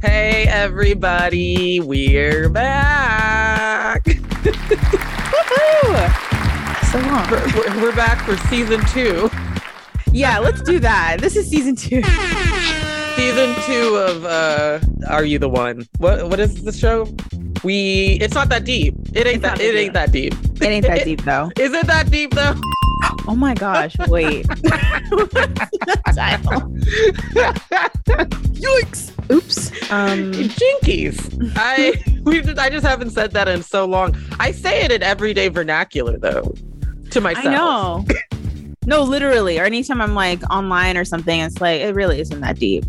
Hey, everybody, we're back. So long. We're, we're- back for season two. Yeah, let's do that. This is season two. Season two of uh Are You the One? What what is the show? We it's not that deep. It ain't It's that it ain't that deep. It ain't that deep though. Is it that deep though? Oh my gosh, wait. Yikes. Oops. Um Jinkies. I we just, I just haven't said that in so long. I say it in everyday vernacular though. To myself. I know. No, literally. Or anytime I'm like online or something, it's like it really isn't that deep.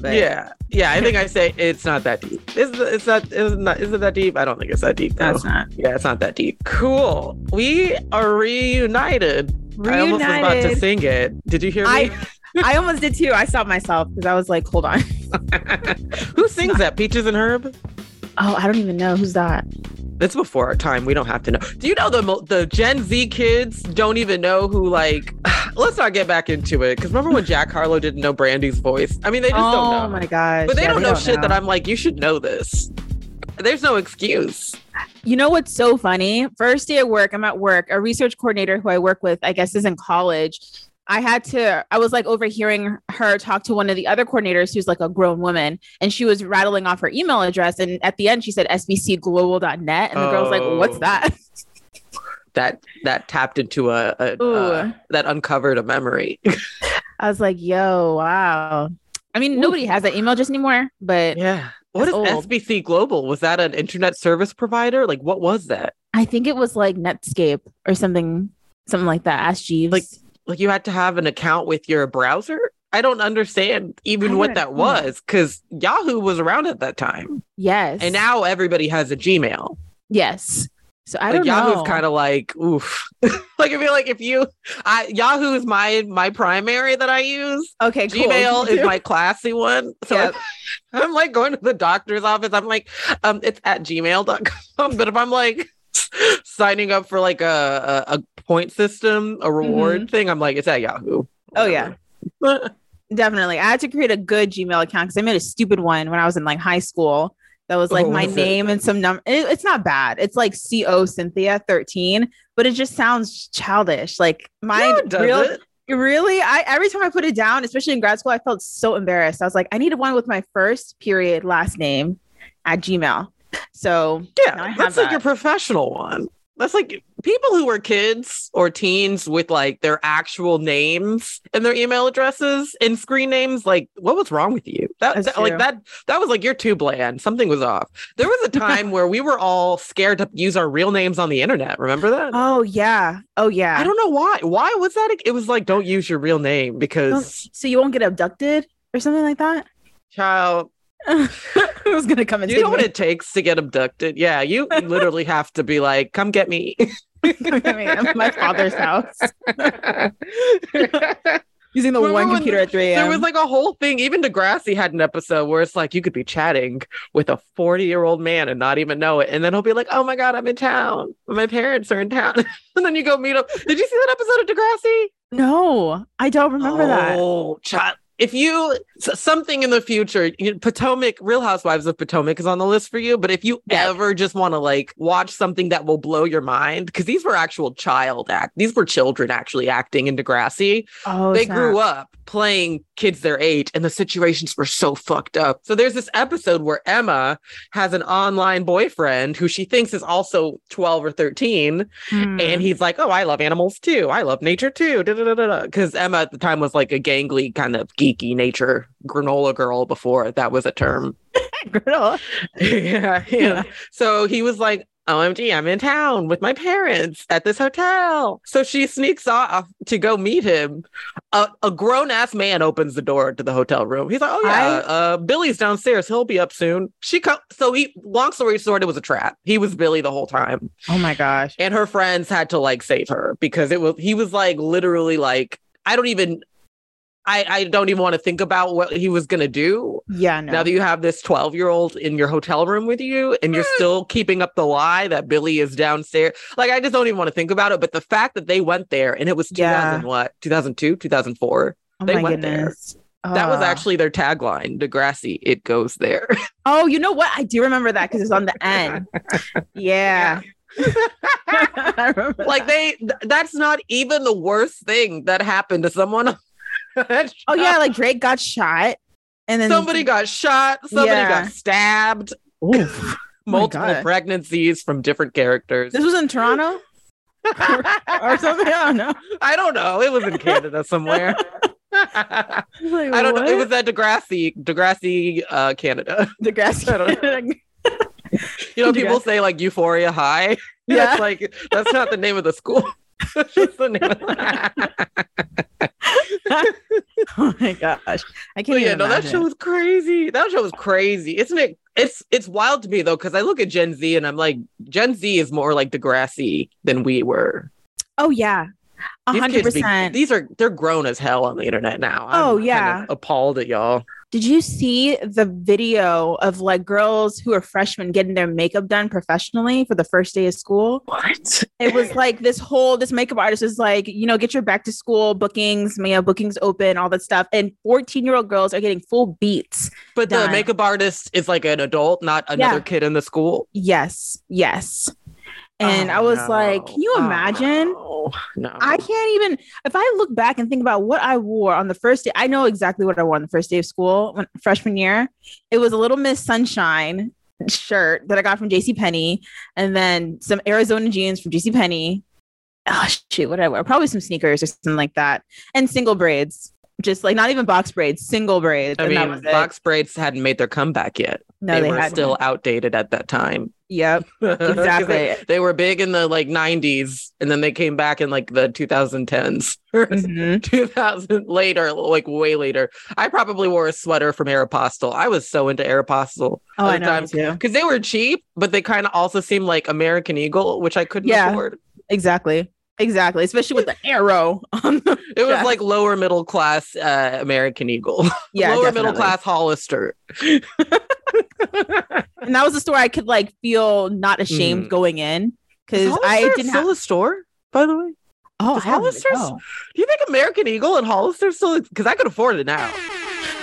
But Yeah. Yeah, I think I say it's not that deep. Is it's not is it not is it that deep? I don't think it's that deep though. that's not. Yeah, it's not that deep. Cool. We are reunited. I almost was about to sing it. Did you hear me? I I almost did too. I stopped myself because I was like, hold on. Who sings that? Peaches and Herb? Oh, I don't even know who's that. It's before our time. We don't have to know. Do you know the the Gen Z kids don't even know who like? Let's not get back into it because remember when Jack Harlow didn't know Brandy's voice? I mean, they just oh don't know. Oh my gosh. but they Yeah, don't know shit that I'm like. You should know this. There's no excuse. You know what's so funny? First day at work, I'm at work. A research coordinator who I work with, I guess, is in college. I had to, I was like overhearing her talk to one of the other coordinators who's like a grown woman, and she was rattling off her email address. And at the end, she said sbcglobal.net. And the girl's like, What's Oh. that? That that tapped into a, a uh, that uncovered a memory. I was like, Yo, wow. I mean, nobody has that email just anymore, but yeah. What is old. SBC Global? Was that an internet service provider? Like, what was that? I think it was like Netscape or something, something like that. Ask Jeeves. Like- Like, you had to have an account with your browser? I don't understand even what that know. was because Yahoo was around at that time. yes. And now everybody has a Gmail. yes. So I like don't know Yahoo's kind of like oof. like I feel like if you I Yahoo is my my primary that I use. okay, cool. Gmail is my classy one. So Yep. I'm like going to the doctor's office. I'm like, um, it's at gmail.com. But if I'm like signing up for like a, a, a point system, a reward thing, I'm like, it's at Yahoo. Mm-hmm. Oh, yeah. Definitely. I had to create a good Gmail account because I made a stupid one when I was in like high school. That was oh, like Oh, my was it? name and some number. it's not bad. It's like CO Cynthia 13, but it just sounds childish. Like my No, real really, I every time I put it down, especially in grad school, I felt so embarrassed. I was like, I needed one with my first period last name at Gmail. So Yeah, Now I have that's like that. your professional one. That's like people who were kids or teens with like their actual names and their email addresses and screen names. Like, what was wrong with you? That, that- like that that was like you're too bland. Something was off. There was a time where we were all scared to use our real names on the internet. Remember that? oh yeah. Oh yeah. I don't know why. Why was that? It was like don't use your real name because so you won't get abducted or something like that? child. Who's gonna come and You know what it takes to get abducted? Yeah, you literally have to be like, come get me. Come get me at my father's house using the Remember one computer at 3 a.m. There was like a whole thing. Even Degrassi had an episode where it's like you could be chatting with a 40 year old man and not even know it. And then he'll be like, oh my God, I'm in town. My parents are in town. and then you go meet him. Did you see that episode of Degrassi? no, I don't remember that. Oh, child. If you something in the future, you, Potomac, Real Housewives of Potomac is on the list for you. But if you Yeah. ever just want to like watch something that will blow your mind, because these were actual child act, these were children actually acting in Degrassi Oh, they grew up playing kids their age and the situations were so fucked up. So there's this episode where Emma has an online boyfriend who she thinks is also 12 or 13 Hmm. and he's like, "Oh, I love animals too. I love nature too." Cuz Emma at the time was like a gangly kind of geeky nature granola girl before that was a term. Girl. yeah, yeah. So he was like, OMG, I'm in town with my parents at this hotel. So she sneaks off to go meet him. A, a grown ass man opens the door to the hotel room. He's like, Oh, yeah, uh, Billy's downstairs. He'll be up soon. She co- so he, long story short, it was a trap. He was Billy the whole time. Oh my gosh. And her friends had to like save her because it was, he was like literally like, I don't even, I, I don't even want to think about what he was going to do Yeah, no. now that you have this 12 year old in your hotel room with you and you're mm. still keeping up the lie that Billy is downstairs. Like, I just don't even want to think about it. But the fact that they went there and it was 2000, Yeah. what, 2002, 2004, oh they went there. goodness. That was actually their tagline, Degrassi, it goes there. Oh, you know what? I do remember that because it's on the end. Yeah. Like that. they th- that's not even the worst thing that happened to someone. Oh yeah, like Drake got shot, and then somebody got shot, somebody Yeah. got stabbed, Oof. multiple God. pregnancies from different characters. This was in Toronto or something. I don't know. I don't know. It was in Canada somewhere. I Like, don't know. It was at Degrassi, Degrassi, uh, Canada. the grass. I don't You know, people say like Euphoria High. Yeah. That's like that's not the name of the school. That's just the name of oh my gosh, I can't But even. yeah, no, that show was crazy. That show was crazy, isn't it? It's it's wild to me though, because I look at Gen Z and I'm like, Gen Z is more like Degrassi than we were. Oh yeah, a hundred percent. These are they're grown as hell on the internet now. I'm Oh, kind yeah. of appalled at y'all. Did you see the video of like girls who are freshmen getting their makeup done professionally for the first day of school? What? It was like this whole this makeup artist is like, you know, get your back to school bookings, you know, bookings open, all that stuff. And 14 year old girls are getting full beats. But the makeup artist is like an adult, not another Yeah. kid in the school. Yes, yes. And Oh, I was no. like, oh, can you Oh, imagine? no. no. I can't even if I look back and think about what I wore on the first day. I know exactly what I wore on the first day of school when freshman year. It was a little Miss Sunshine shirt that I got from JC Penney, and then some Arizona jeans from JC Penney. Oh shoot, what did I wear? Probably some sneakers or something like that. And single braids. Just like not even box braids, single braids. I mean, was it. box braids hadn't made their comeback yet. No, they, they, were still outdated at that time. Yep, Exactly. they, they were big in the like 90s and then they came back in like the 2010s. Mhm. 2000 later, like way later. I probably wore a sweater from Aeropostale. I was so into Aeropostale Oh, I know too. because they were cheap, but they kind of also seemed like American Eagle, which I couldn't Yeah. afford. Exactly. Exactly. Especially with the arrow on the It was like lower middle class uh, American Eagle, yeah, lower middle class Hollister. and that was the store I could like feel not ashamed Mm. going in because I didn't still have. a store, by the way. Oh, Hollister's-. Do you think American Eagle and Hollister still? Because I could afford it now.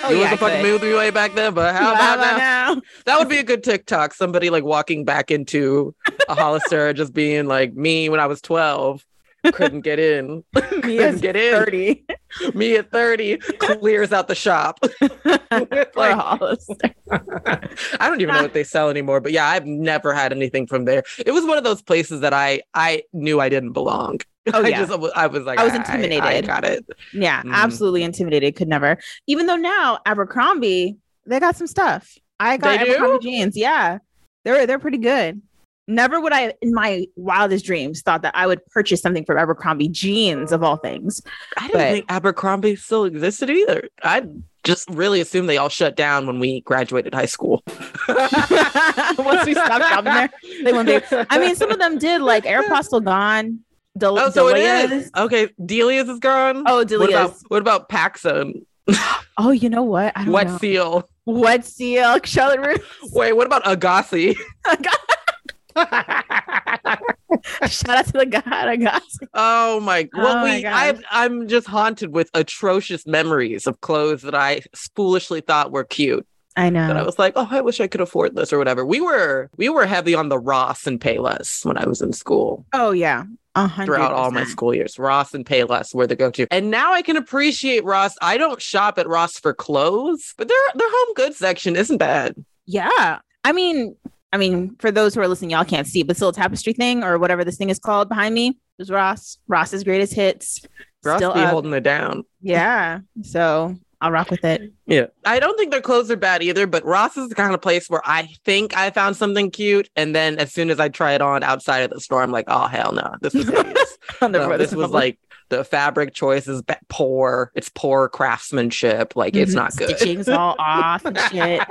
Oh, it yeah, was a fucking movie way back then, but how How about now? now? That would be a good TikTok. Somebody like walking back into a Hollister, just being like me when I was twelve, couldn't get in, Me couldn't get in. 30 Me at thirty clears out the shop. Like, Hollister. I don't even know what they sell anymore, but yeah, I've never had anything from there. It was one of those places that I I knew I didn't belong. Oh, I yeah. just I was like I was intimidated. I got it. Yeah, Mm. absolutely intimidated. Could never. Even though now Abercrombie, they got some stuff. I got? Abercrombie jeans. Yeah, they're they're pretty good. Never would I, in my wildest dreams, thought that I would purchase something from Abercrombie jeans of all things. I didn't But- think Abercrombie still existed either. I just really assumed they all shut down when we graduated high school. Once we stopped shopping there, they went big. I mean, some of them did, like Aeropostale gone. Del- Oh, so it Delia's. is. Okay, Delia's is gone. Oh, what Delia's. about what about PacSun? oh, you know what? I don't Wet know. Seal. Wet seal, Charlotte Russe. Wait, what about Agassi? Shout out to the god, I got. oh my! Well, Oh my we gosh. I I'm just haunted with atrocious memories of clothes that I foolishly thought were cute. I know. That I was like, oh, I wish I could afford this or whatever. We were we were heavy on the Ross and Payless when I was in school. oh yeah, a hundred throughout all my school years. Ross and Payless were the go-to. And now I can appreciate Ross. I don't shop at Ross for clothes, but their their home goods section isn't bad. Yeah, I mean, I mean, for those who are listening, y'all can't see, but still a tapestry thing or whatever this thing is called behind me is Ross. Ross's greatest hits. Ross still be up. holding it down. Yeah, so I'll rock with it. Yeah. I don't think their clothes are bad either, but Ross is the kind of place where I think I found something cute. And then as soon as I try it on outside of the store, I'm like, oh hell no. This is hideous. On the No, this was like the fabric choice is poor. It's poor craftsmanship. Like it's Mhm. not good. Stitching's all off and shit.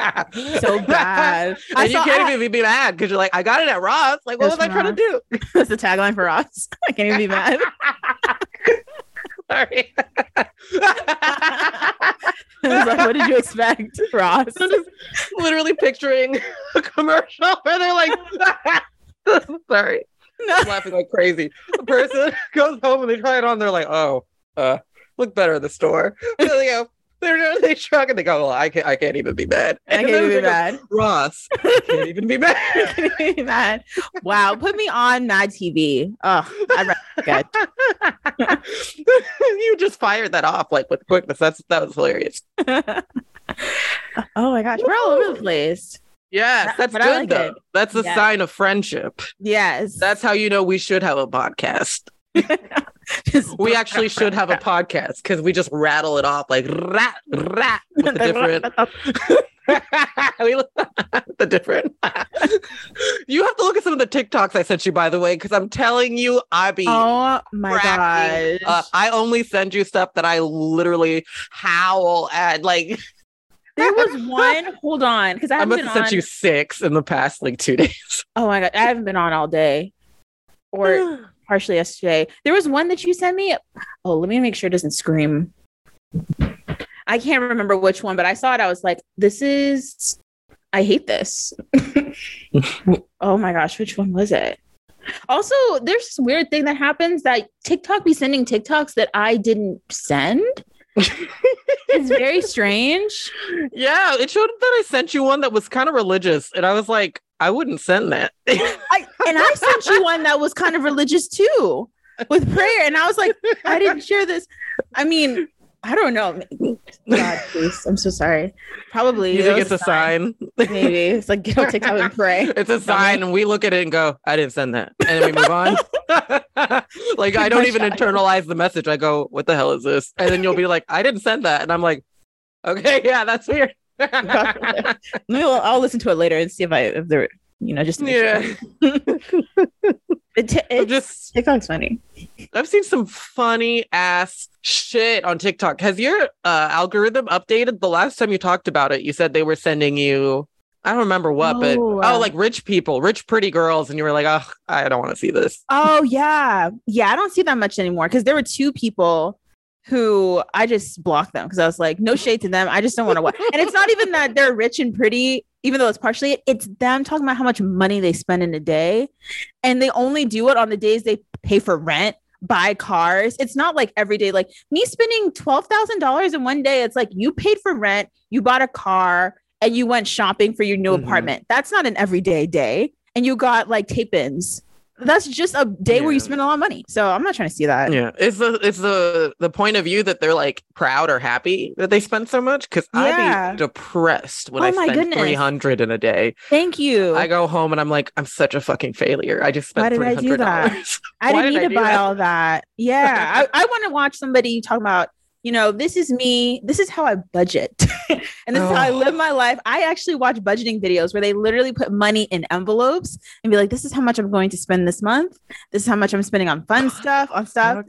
So bad. I you saw- can't I- even be mad because you're like, I got it at Ross. Like, what was I trying to do? That's the tagline for Ross. I can't even be mad. Sorry. Like, what did you expect, Ross? I'm just literally picturing a commercial where they're like, sorry, I'm laughing like crazy. The person goes home and they try it on. They're like, oh, uh, look better in the store. So they go, They're they shrug and they go, well, I can't I can't even be mad. I can't even be mad. Ross, I can't even be mad. mad. Wow, put me on Mad TV. Oh, I read you just fired that off like with quickness. That's that was hilarious. oh my gosh, we're all over the place. Yes, that's But good like though. it. That's a Yes. sign of friendship. Yes, That's how you know we should have a podcast. We actually should have a podcast because we just rattle it off like rat rat with the different we look- the different. you have to look at some of the TikToks I sent you, by the way, because I'm telling you, I be. Oh my gosh. I only send you stuff that I literally howl at. Like there was one. Hold on, because I I must been have sent on. you six in the past like two days. Oh my god, I haven't been on all day, or partially yesterday. There was one that you sent me. Oh, let me make sure it doesn't scream. I can't remember which one, but I saw it. I was like, "This is." I hate this. oh my gosh, which one was it? Also, there's this weird thing that happens that TikTok be sending TikToks that I didn't send. It's very strange. yeah, it showed that I sent you one that was kind of religious, and I was like, I wouldn't send that. I, and I sent you one that was kind of religious too, with prayer. And I was like, I didn't share this. I mean, I don't know. God, please. I'm so sorry. Probably. you think it's a sign? Maybe. It's like get on TikTok and pray. It's a sign, and we look at it and go, "I didn't send that," and then we move on. like I don't even internalize the message. I go, "What the hell is this?" And then you'll be like, "I didn't send that," and I'm like, "Okay, yeah, that's weird." Maybe I'll, I'll listen to it later and see if I, if there, you know, just yeah, sure. It, t- it's, just TikTok's funny. I've seen some funny ass shit on TikTok. Has your uh, algorithm updated? The last time you talked about it, you said they were sending you. I don't remember what, but Oh, uh, oh, like rich people, rich pretty girls, and you were like, "Oh, I don't want to see this." Oh yeah, yeah. I don't see that much anymore because there were two people who I just blocked them because I was like, no shade to them. I just don't want to watch. And it's not even that they're rich and pretty, even though it's partially it. It's them talking about how much money they spend in a day, and they only do it on the days they pay for rent. Buy cars. It's not like every day. Like me spending twelve thousand dollars in one day. It's like you paid for rent, you bought a car, and you went shopping for your new Mhm. apartment. That's not an everyday day. And you got like tape ins. That's just a day where you spend a lot of money. So I'm not trying to see that. Yeah, it's the it's the the point of view that they're like proud or happy that they spend so much. Because Yeah. I'd be depressed when Oh I spend three hundred in a day. Thank you. I go home and I'm like, I'm such a fucking failure. I just spent did I do that? dollars. I didn't did need to buy that? all that. Yeah. I, I want to watch somebody talk about, you know, this is me. This is how I budget. and this is how I Oh. live my life. I actually watch budgeting videos where they literally put money in envelopes and be like, this is how much I'm going to spend this month. This is how much I'm spending on fun stuff, on stuff.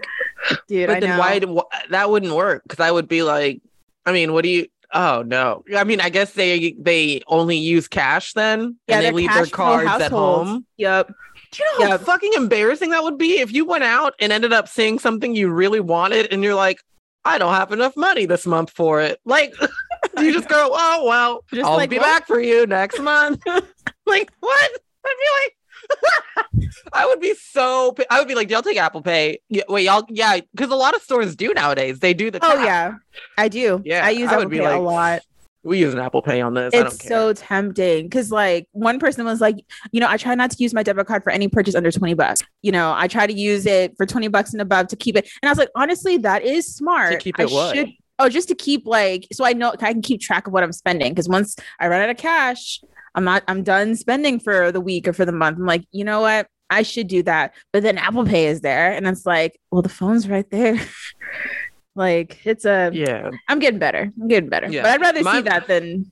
Dude, But I then know. why do- that wouldn't work? Because I would be like, I mean, what do you? Oh no! I mean, I guess they they only use cash then, Yeah, and they leave their cards at home. Yep. Do you know how fucking embarrassing that would be if you went out and ended up seeing something you really wanted, and you're like, I don't have enough money this month for it. Like, you just go, oh well, Just I'll like, be what? back for you next month. like what? I'd be like. I would be so. I would be like, "Y'all take Apple Pay? Yeah, wait, y'all, yeah, because a lot of stores do nowadays. They do the. Oh, yeah. I do. Yeah, I use I Apple Pay a lot. We use an Apple Pay on this. I don't it's so tempting because like one person was like you know i try not to use my debit card for any purchase under 20 bucks. You know i try to use it for 20 bucks and above to keep it. And i was like honestly that is smart. keep I it what? should- oh just to keep like so i know i can keep track of what i'm spending because once i run out of cash i'm not i'm done spending for the week or for the month. I'm like you know what? I should do that. But then apple pay is there and it's like well the phone's right there like it's a yeah. i'm getting better i'm getting better Yeah. but i'd rather My- see that than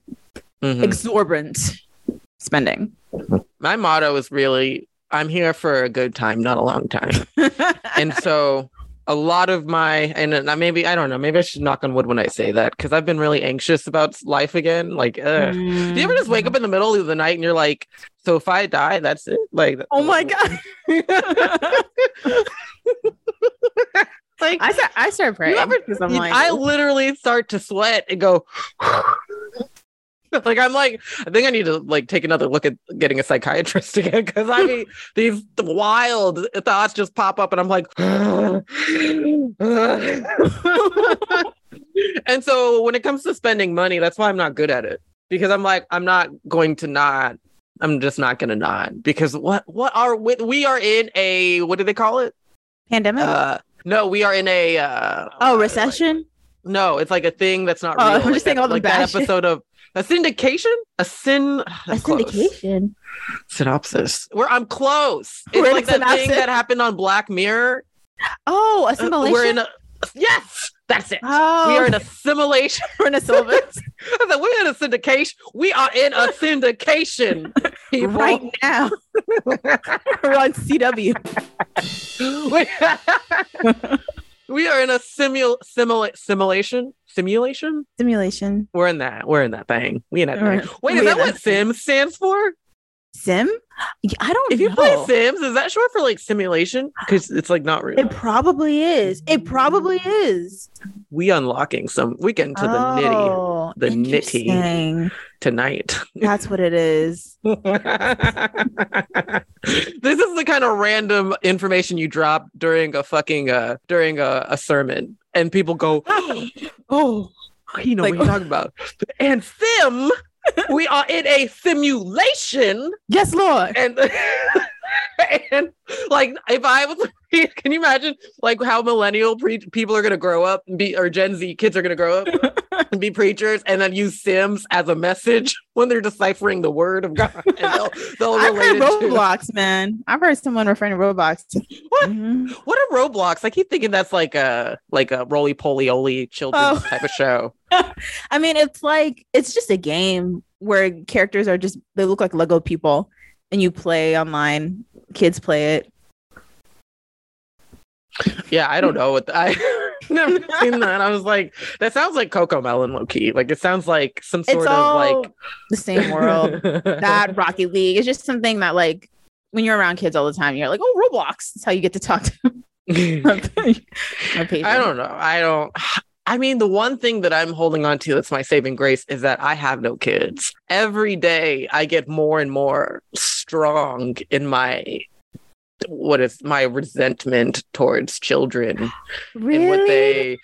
Mhm. exorbitant spending. My motto is really, I'm here for a good time, not a long time. and so a lot of my and maybe I don't know, maybe I should knock on wood when I say that because I've been really anxious about life again. Like, ugh. do you ever just wake up in the middle of the night and you're like, so if I die, that's it? Like, Oh my god! like I start, I start praying ever- I'm like, I literally start to sweat and go. like I'm like, I think I need to like take another look at getting a psychiatrist again because I mean these wild thoughts just pop up and I'm like, and so when it comes to spending money, that's why I'm not good at it because I'm like, I'm not going to not. I'm just not going to not because what what are we, we are in a what do they call it? Pandemic? Uh, no, we are in a uh, oh recession. No, it's like a thing that's not Oh, real. I'm like just saying that, all the like that bad shit. episode of a syndication, a sin, A close. syndication. synopsis. Where I'm close. It's We're like that thing that happened on Black Mirror. Oh, Uh, assimilation. we're in a yes, that's it. oh, We are in a simulation. we're in a syllabus I said, we're in a syndication. We are in a syndication. Right now. we're on CW. we, are in a simul simula- simulation simulation. Simulation. We're in that. We're in that thing. We in that We're- thing. Wait, is that what Sim stands for? Sim? I don't If you know. play Sims, is that short for like simulation? Because it's like not real. It probably is. It probably is. we unlocking some. We get into the nitty oh, the nitty. tonight. That's what it is. this is the kind of random information you drop during a fucking uh during a, a sermon, and people go, "Oh, you know Like- what you're talking about." And sim, we are in a simulation, Yes, Lord. and and like if I was, can you imagine like how millennial pre- people are gonna grow up and be, or Gen Z kids are gonna grow up and be preachers, and then use Sims as a message when they're deciphering the word of God, and they'll, they'll I've heard it to. Roblox, man. I've heard someone referring to Roblox. What? Mhm. What are Roblox? I keep thinking that's like a like a roly poly oly children's Oh. type of show. I mean, it's like it's just a game where characters are just they look like Lego people, and you play online. Kids play it. Yeah, I don't know what the, I never seen that. I was like, that sounds like Cocomelon low key. Like it sounds like some sort of like the same world. that Rocky League. It's just something that like when you're around kids all the time, you're like, oh, Roblox. That's how you get to talk to patient. I don't know. I don't. I mean, the one thing that I'm holding on to that's my saving grace is that I have no kids. Every day I get more and more strong in my what is my resentment towards children Really? and what they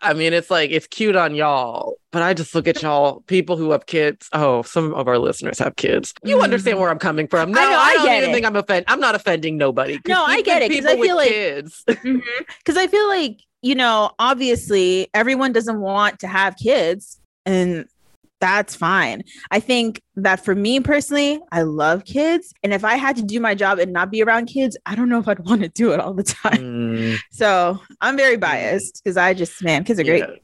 I mean, it's like it's cute on y'all, but I just look at y'all, people who have kids. Oh, some of our listeners have kids. You Mm. understand where I'm coming from? No, I I, know, I don't get even it. think I'm offend. I'm not offending nobody. No, I get it, 'cause People I with feel like- kids. because I feel like you know, obviously, everyone doesn't want to have kids, and that's fine. I think that for me personally, I love kids, and if I had to do my job and not be around kids, I don't know if I'd want to do it all the time. Mm, So I'm very biased because I just man, kids are great. yeah.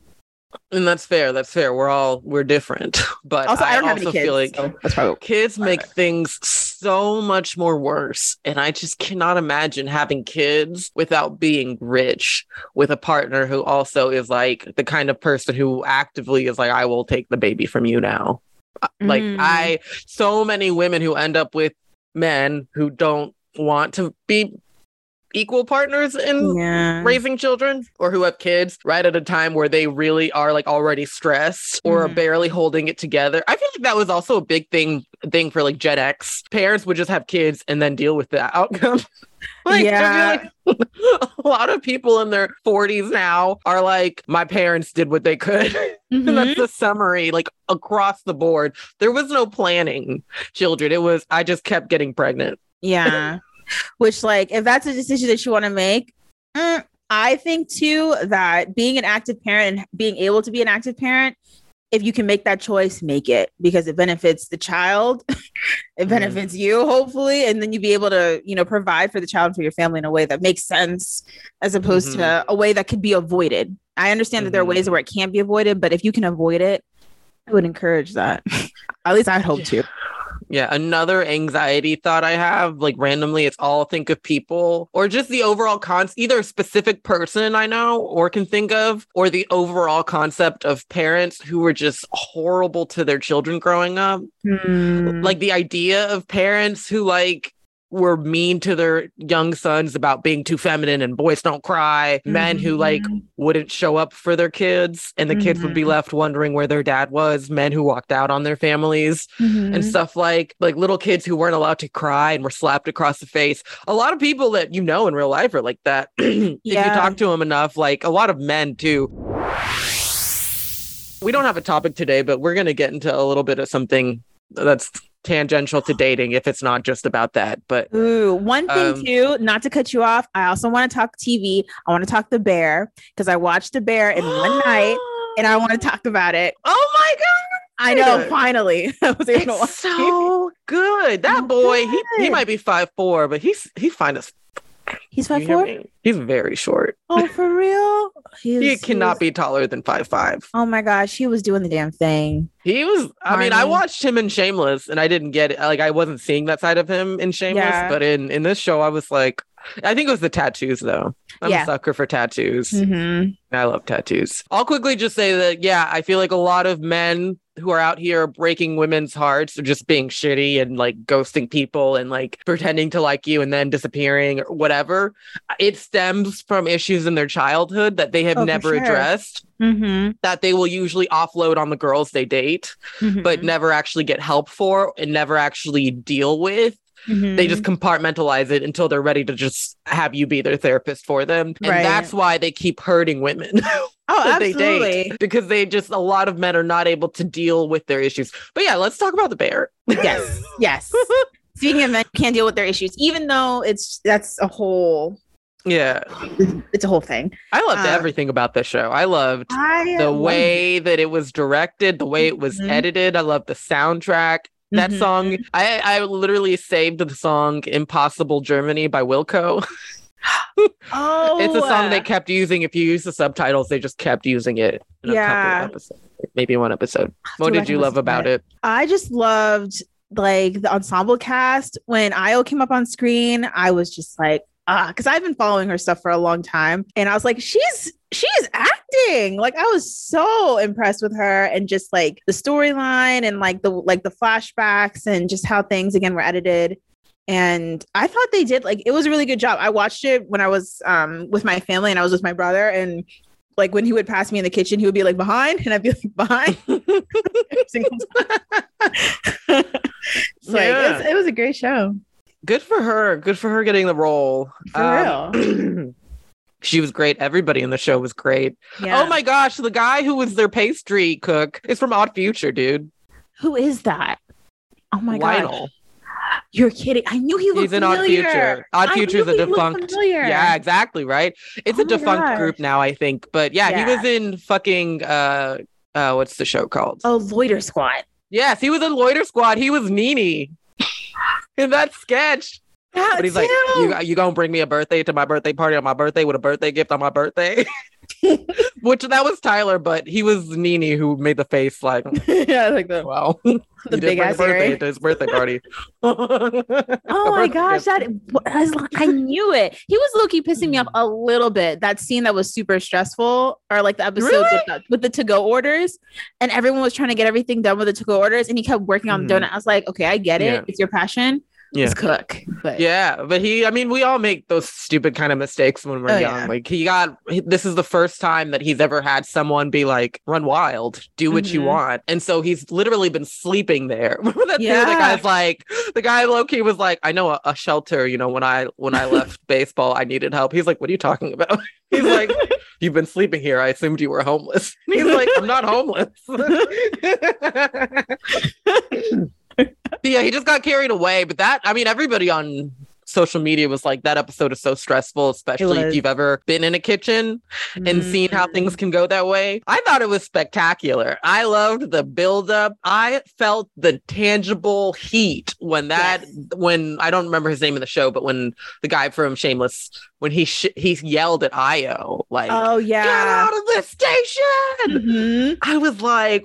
And that's fair. That's fair. We're all we're different, but Also, I don't have also any kids. feel like so that's probably kids make things so much more worse and i just cannot imagine having kids without being rich with a partner who also is like the kind of person who actively is like i will take the baby from you now Uh, like Mm. i so many women who end up with men who don't want to be equal partners in yeah. raising children or who have kids right at a time where they really are like already stressed or are Mhm. barely holding it together. I feel like that was also a big thing thing for like Gen X. Parents would just have kids and then deal with the outcome. like, Yeah. like a lot of people in their 40s now are like, my parents did what they could. and Mhm. that's the summary, like across the board. There was no planning children. It was I just kept getting pregnant. Yeah. Which, like, if that's a decision that you want to make, mm, I think too that being an active parent and being able to be an active parent, if you can make that choice, make it because it benefits the child, it Mhm. benefits you, hopefully, and then you'd be able to, you know, provide for the child and for your family in a way that makes sense as opposed to a way that could be avoided. I understand that there are ways where it can't be avoided, but if you can avoid it, I would encourage that. At least I'd hope Yeah. to. Yeah, another anxiety thought I have, like randomly, it's all think of people or just the overall cons either a specific person I know or can think of, or the overall concept of parents who were just horrible to their children growing up. Hmm. Like the idea of parents who like were mean to their young sons about being too feminine and boys don't cry, men who like Mhm. wouldn't show up for their kids and the kids would be Mhm. left wondering where their dad was, men who walked out on their families Mhm. and stuff like like little kids who weren't allowed to cry and were slapped across the face. A lot of people that you know in real life are like that. if you talk to them enough, like a lot of men too. We don't have a topic today, but we're going to get into a little bit of something that's tangential to dating if it's not just about that. But Ooh, one thing Um, too, not to cut you off. I also want to talk TV. I want to talk the bear because I watched the bear in one night and I want to talk about it. Oh my god. I know, finally. I was able to watch It's so good. That boy, he, he might be five four, but he's he's fine as He's five four. He's very short. Oh, for real? He He's- cannot was- be taller than five five. Oh my gosh, he was doing the damn thing. He was. I mean, I watched him in Shameless, and I didn't get it. Like, I wasn't seeing that side of him in Shameless, Yeah. but in in this show, I was like, I think it was the tattoos, though. I'm Yeah. a sucker for tattoos. hmm I love tattoos. I'll quickly just say that, yeah, I feel like a lot of men who are out here breaking women's hearts or just being shitty and like ghosting people and like pretending to like you and then disappearing or whatever. It stems from issues in their childhood that they have Oh, never sure. addressed, hmm that they will usually offload on the girls they date, but never actually get help for and never actually deal with Mm-hmm. they just compartmentalize it until they're ready to just have you be their therapist for them and Right. that's why they keep hurting women oh, they absolutely. date because they just a lot of men are not able to deal with their issues but yeah let's talk about the bear yes, yes. Speaking of men can't deal with their issues, even though it's that's a whole, yeah it's a whole thing. i loved Uh, everything about this show i loved I the way that it was directed the way it was Mhm. edited i loved the soundtrack that Mhm. song i i literally saved the song impossible germany by wilco Oh, It's a song they kept using. If you use the subtitles, they just kept using it in a Yeah. couple of episodes, maybe one episode. What did you love about it. it? I just loved like the ensemble cast when Ayo came up on screen. I was just like, ah, because I've been following her stuff for a long time, and I was like, she's she's acting. Like I was so impressed with her, and just like the storyline and like the like the flashbacks and just how things again were edited. And I thought they did like it was a really good job. I watched it when I was um with my family and I was with my brother and like when he would pass me in the kitchen, he would be like behind, and I'd be like behind. so it's like it was, it was a great show. Good for her. Good for her getting the role. For real. she was great. Everybody in the show was great. Yeah. Oh my gosh, the guy who was their pastry cook is from Odd Future, dude. Who is that? Oh my god. You're kidding. I knew he looked He's in Odd. Future. Odd Future is a defunct. Yeah, exactly. Right. It's Oh a defunct gosh. group now, I think. But yeah, he was in fucking uh uh what's the show called? Oh, Loiter Squad. Yes, he was in Loiter Squad. He was Nini in that sketch. But he's like, you, you gonna bring me a birthday to my birthday party on my birthday with a birthday gift on my birthday? Which that was Tyler, but he was Nini who made the face like, yeah, like the, wow, the he big ass birthday to his birthday party. Oh my gosh, that I, knew it. He was low key pissing me off a little bit. That scene that was super stressful, or like the episode Really? with, the, with the to go orders, and everyone was trying to get everything done with the to go orders, and he kept working on the Mhm. donut. I was like, okay, I get it. Yeah. It's your passion. Yeah. Cook. But Yeah, but he, I mean, we all make those stupid kind of mistakes when we're Oh, young. yeah. Like, he got, this is the first time that he's ever had someone be like, run wild, do what you Mhm. want. And so he's literally been sleeping there. Remember that too? The guy's like, the guy Loki was like, I know a, a shelter, you know, when I, when I left baseball, I needed help. He's like, what are you talking about? He's like, you've been sleeping here. I assumed you were homeless. And he's like, I'm not homeless. Yeah, he just got carried away. But that, I mean, everybody on social media was like, that episode is so stressful, especially if you've ever been in a kitchen and seen how Mhm. things can go that way. I thought it was spectacular. I loved the buildup. I felt the tangible heat when that, Yes. when I don't remember his name in the show, but when the guy from Shameless, when he sh- he yelled at Ayo, like, Oh yeah get out of this station. Mhm. I was like,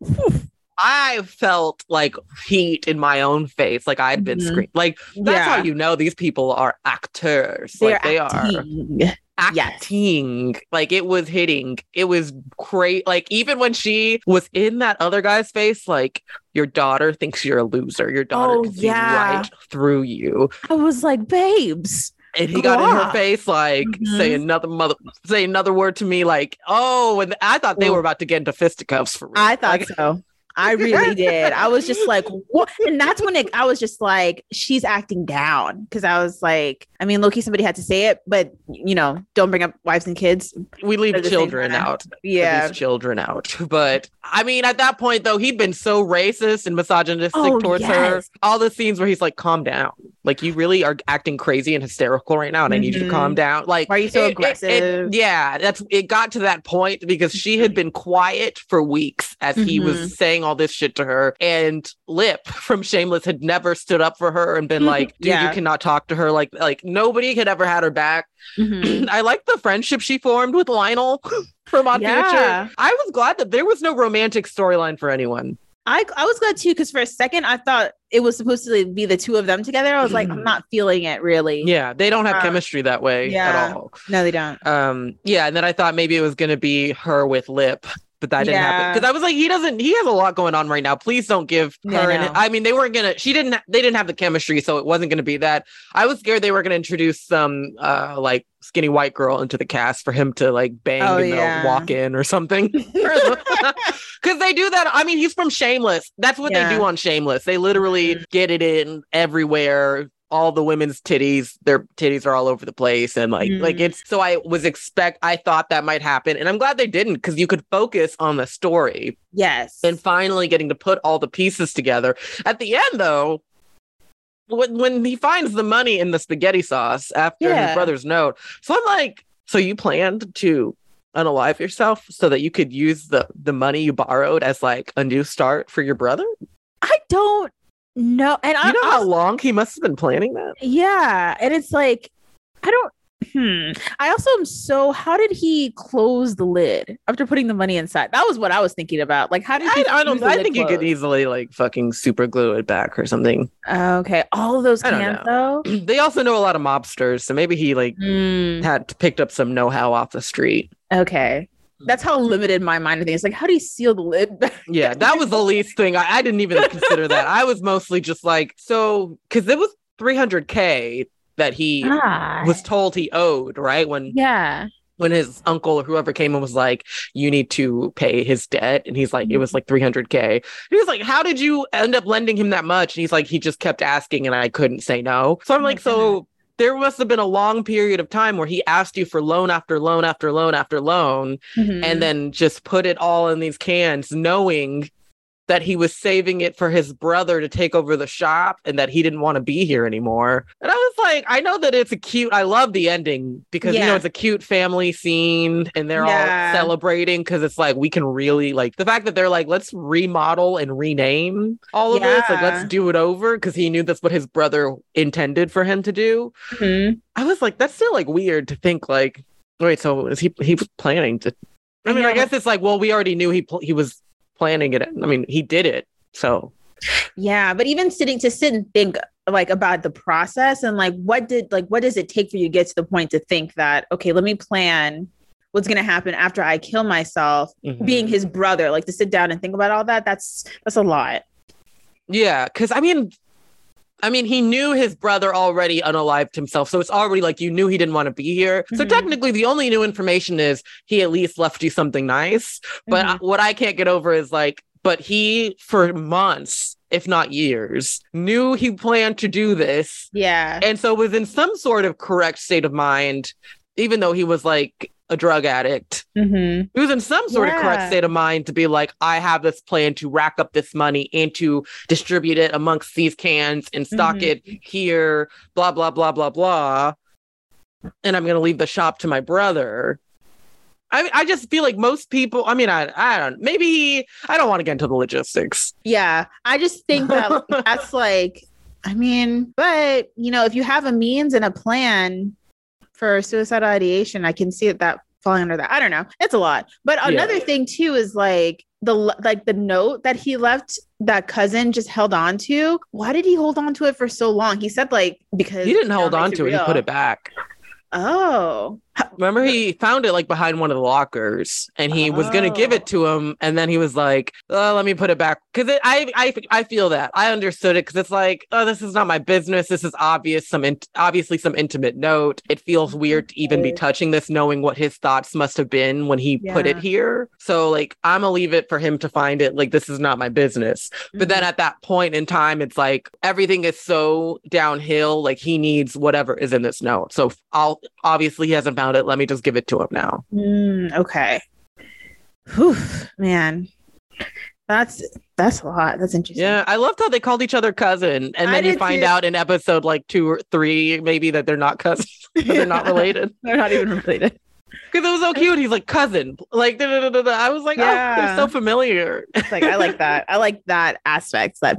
whew. I felt like heat in my own face, like I'd been Mhm. screamed. Like that's yeah. how you know these people are actors. They're like they are. acting. acting. Like it was hitting. It was great. Like even when she was in that other guy's face, like your daughter thinks you're a loser. Your daughter Oh, can yeah. right through you. I was like, babes. And he got in her face like Mhm. say another mother say another word to me like, oh, and I thought they were about to get into fisticuffs for real. I thought Like, so. I really did. I was just like, what? And that's when it, I was just like, she's acting down. Cause I was like, I mean, low key, somebody had to say it, but you know, don't bring up wives and kids. we leave At the same children out. Yeah. these children out. But I mean, at that point, though, he'd been so racist and misogynistic Oh, towards her. All the scenes where he's like, "Calm down," like you really are acting crazy and hysterical right now, and I need you to calm mm-hmm. down. Like, Why are you so it- it- it- aggressive? yeah, that's it. Got to that point because she had mm-hmm. been quiet for weeks as he Mhm. was mm-hmm. saying all this shit to her, and Lip from Shameless had never stood up for her and been like, "Dude, Yeah. you cannot talk to her." Like, like nobody had ever had her back. I like the friendship she formed with Lionel from Odd Yeah. Future. I was glad that there was no romantic storyline for anyone. I, I was glad too, because for a second I thought it was supposed to be the two of them together. I was like, I'm not feeling it really. Yeah, they don't have Uh, chemistry that way yeah. at all. No, they don't. Um, yeah, and then I thought maybe it was gonna be her with Lip. But that didn't happen because I was like, he doesn't. He has a lot going on right now. Please don't give her. and know. I mean, they weren't gonna. She didn't. They didn't have the chemistry, so it wasn't gonna be that. I was scared they were gonna introduce some uh like skinny white girl into the cast for him to like bang Oh, and yeah. walk in or something. Because they do that. I mean, he's from Shameless. That's what they do on Shameless. They literally Mhm. get it in everywhere. All the women's titties, their titties are all over the place, and like, like Mhm. it's. So I was expect. I thought that might happen, and I'm glad they didn't because you could focus on the story Yes. and finally getting to put all the pieces together. At the end, though, when when he finds the money in the spaghetti sauce after Yeah. his brother's note, so I'm like, so you planned to unalive yourself so that you could use the the money you borrowed as like a new start for your brother? I don't know. And I You know I how long he must have been planning that? Yeah, and it's like I don't. Hmm. I also am so. How did he close the lid after putting the money inside? That was what I was thinking about. Like, how did I, he I don't. I think you could easily like fucking super glue it back or something. Okay, all of those cans though. They also know a lot of mobsters, so maybe he like Hmm. had picked up some know-how off the street. Okay, that's how limited my mind is. Like, how do you seal the lid? Yeah, that was the least thing. I, I didn't even consider that. I was mostly just like, so because it was 300k that he Ah, was told he owed, right? When yeah. when his uncle or whoever came and was like, you need to pay his debt, and he's like, it was like 300k. He was like, how did you end up lending him that much? And he's like, he just kept asking, and I couldn't say no. So I'm Oh like, so. There must have been a long period of time where he asked you for loan after loan after loan after loan, Mhm. and then just put it all in these cans, knowing that he was saving it for his brother to take over the shop and that he didn't want to be here anymore. And I was like, I know that it's a cute, I love the ending because, you know, it's a cute family scene and they're Yeah. all celebrating because it's like, we can really like the fact that they're like, let's remodel and rename all of this. Like, let's do it over because he knew that's what his brother intended for him to do. Mhm. I was like, that's still like weird to think like, wait, so is he he was planning to? I mean, I guess it's like, well, we already knew he pl- he was planning it. I mean, he did it, so Yeah, but even sitting to sit and think like about the process and like what did like what does it take for you to get to the point to think that okay, let me plan what's going to happen after I kill myself Mhm. being his brother like to sit down and think about all that that's that's a lot. yeah, because I mean. I mean, he knew his brother already unalived himself. So it's already like you knew he didn't want to be here. So Mhm. technically, the only new information is he at least left you something nice. But Mhm. I- what I can't get over is like, but he, for months, if not years, knew he planned to do this. yeah. and so was in some sort of correct state of mind even though he was like a drug addict hmm he was in some sort of correct state of mind to be like i have this plan to rack up this money and to distribute it amongst these cans and stock Mhm. it here blah blah blah blah blah. And i'm going to leave the shop to my brother. I, I just feel like most people i mean i i don't maybe he, i don't want to get into the logistics. Yeah, I just think that that's like I mean, but you know, if you have a means and a plan for suicidal ideation, I can see it that falling under that. I don't know. It's a lot. But Yeah. another thing too is like the like the note that he left that cousin just held on to. Why did he hold on to it for so long? He said like because he didn't hold on to it he put it back Oh, Remember, he found it like behind one of the lockers, and he was gonna give it to him, and then he was like, oh, "Let me put it back," because I, I, I feel that I understood it because it's like, "Oh, this is not my business. This is obvious, some in- obviously some intimate note. It feels mm-hmm. weird to even be touching this, knowing what his thoughts must have been when he put it here. So, like, I'm gonna leave it for him to find it. Like, this is not my business. But then mm-hmm. at that point in time, it's like everything is so downhill. Like he needs whatever is in this note. So I'll obviously he hasn't found it. Let me just give it to him now. Mm, okay. Whew, man. That's that's a lot. That's interesting. Yeah, I loved how they called each other cousin, and then you find too. out in episode like two or three, maybe that they're not cousins, that they're not related. They're not even related. Because it was so cute. He's like cousin, like da, da, da. I was like, oh, Yeah. they're so familiar. It's like I like that. I like that aspect. That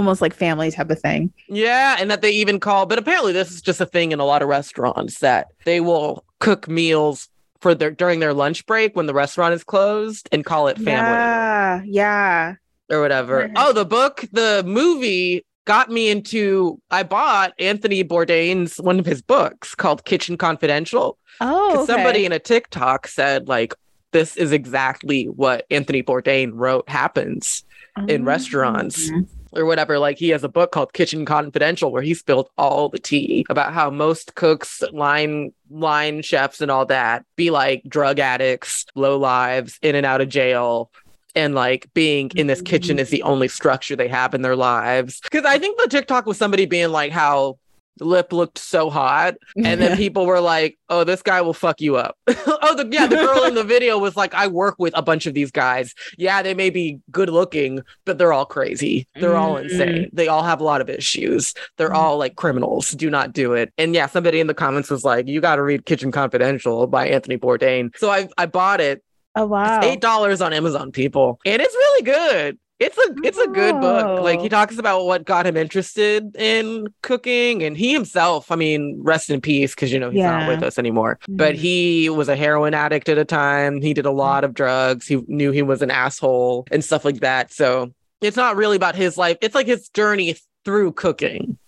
almost like family type of thing. Yeah, and that they even call, but apparently this is just a thing in a lot of restaurants that they will cook meals for their during their lunch break when the restaurant is closed and call it family Yeah. Yeah. or whatever. Oh, the book, the movie got me into I bought Anthony Bourdain's one of his books called Kitchen Confidential. Oh, 'Cause somebody in a TikTok said like this is exactly what Anthony Bourdain wrote happens in restaurants. Mm. Or whatever. Like he has a book called Kitchen Confidential where he spilled all the tea about how most cooks, line line chefs, and all that be like drug addicts, low lives, in and out of jail. And like being in this kitchen is the only structure they have in their lives. Because I think the TikTok was somebody being like how lip looked so hot. And then people were like oh this guy will fuck you up. Oh the yeah the girl in the video was like i work with a bunch of these guys. Yeah they may be good looking but they're all crazy. They're all Mm. insane. They all have a lot of issues. They're Mm. all like criminals. Do not do it. And yeah somebody in the comments was like you got to read kitchen confidential by anthony bourdain. So i i bought it. Oh wow. it's eight dollars on Amazon, people, and it's really good. It's a it's a good book. Like he Oh. talks about what got him interested in cooking, and he himself. I mean, rest in peace, because you know he's not with us anymore. But Mhm. he was a heroin addict at a time. He did a lot of drugs. He knew he was an asshole and stuff like that. So it's not really about his life. It's like his journey through cooking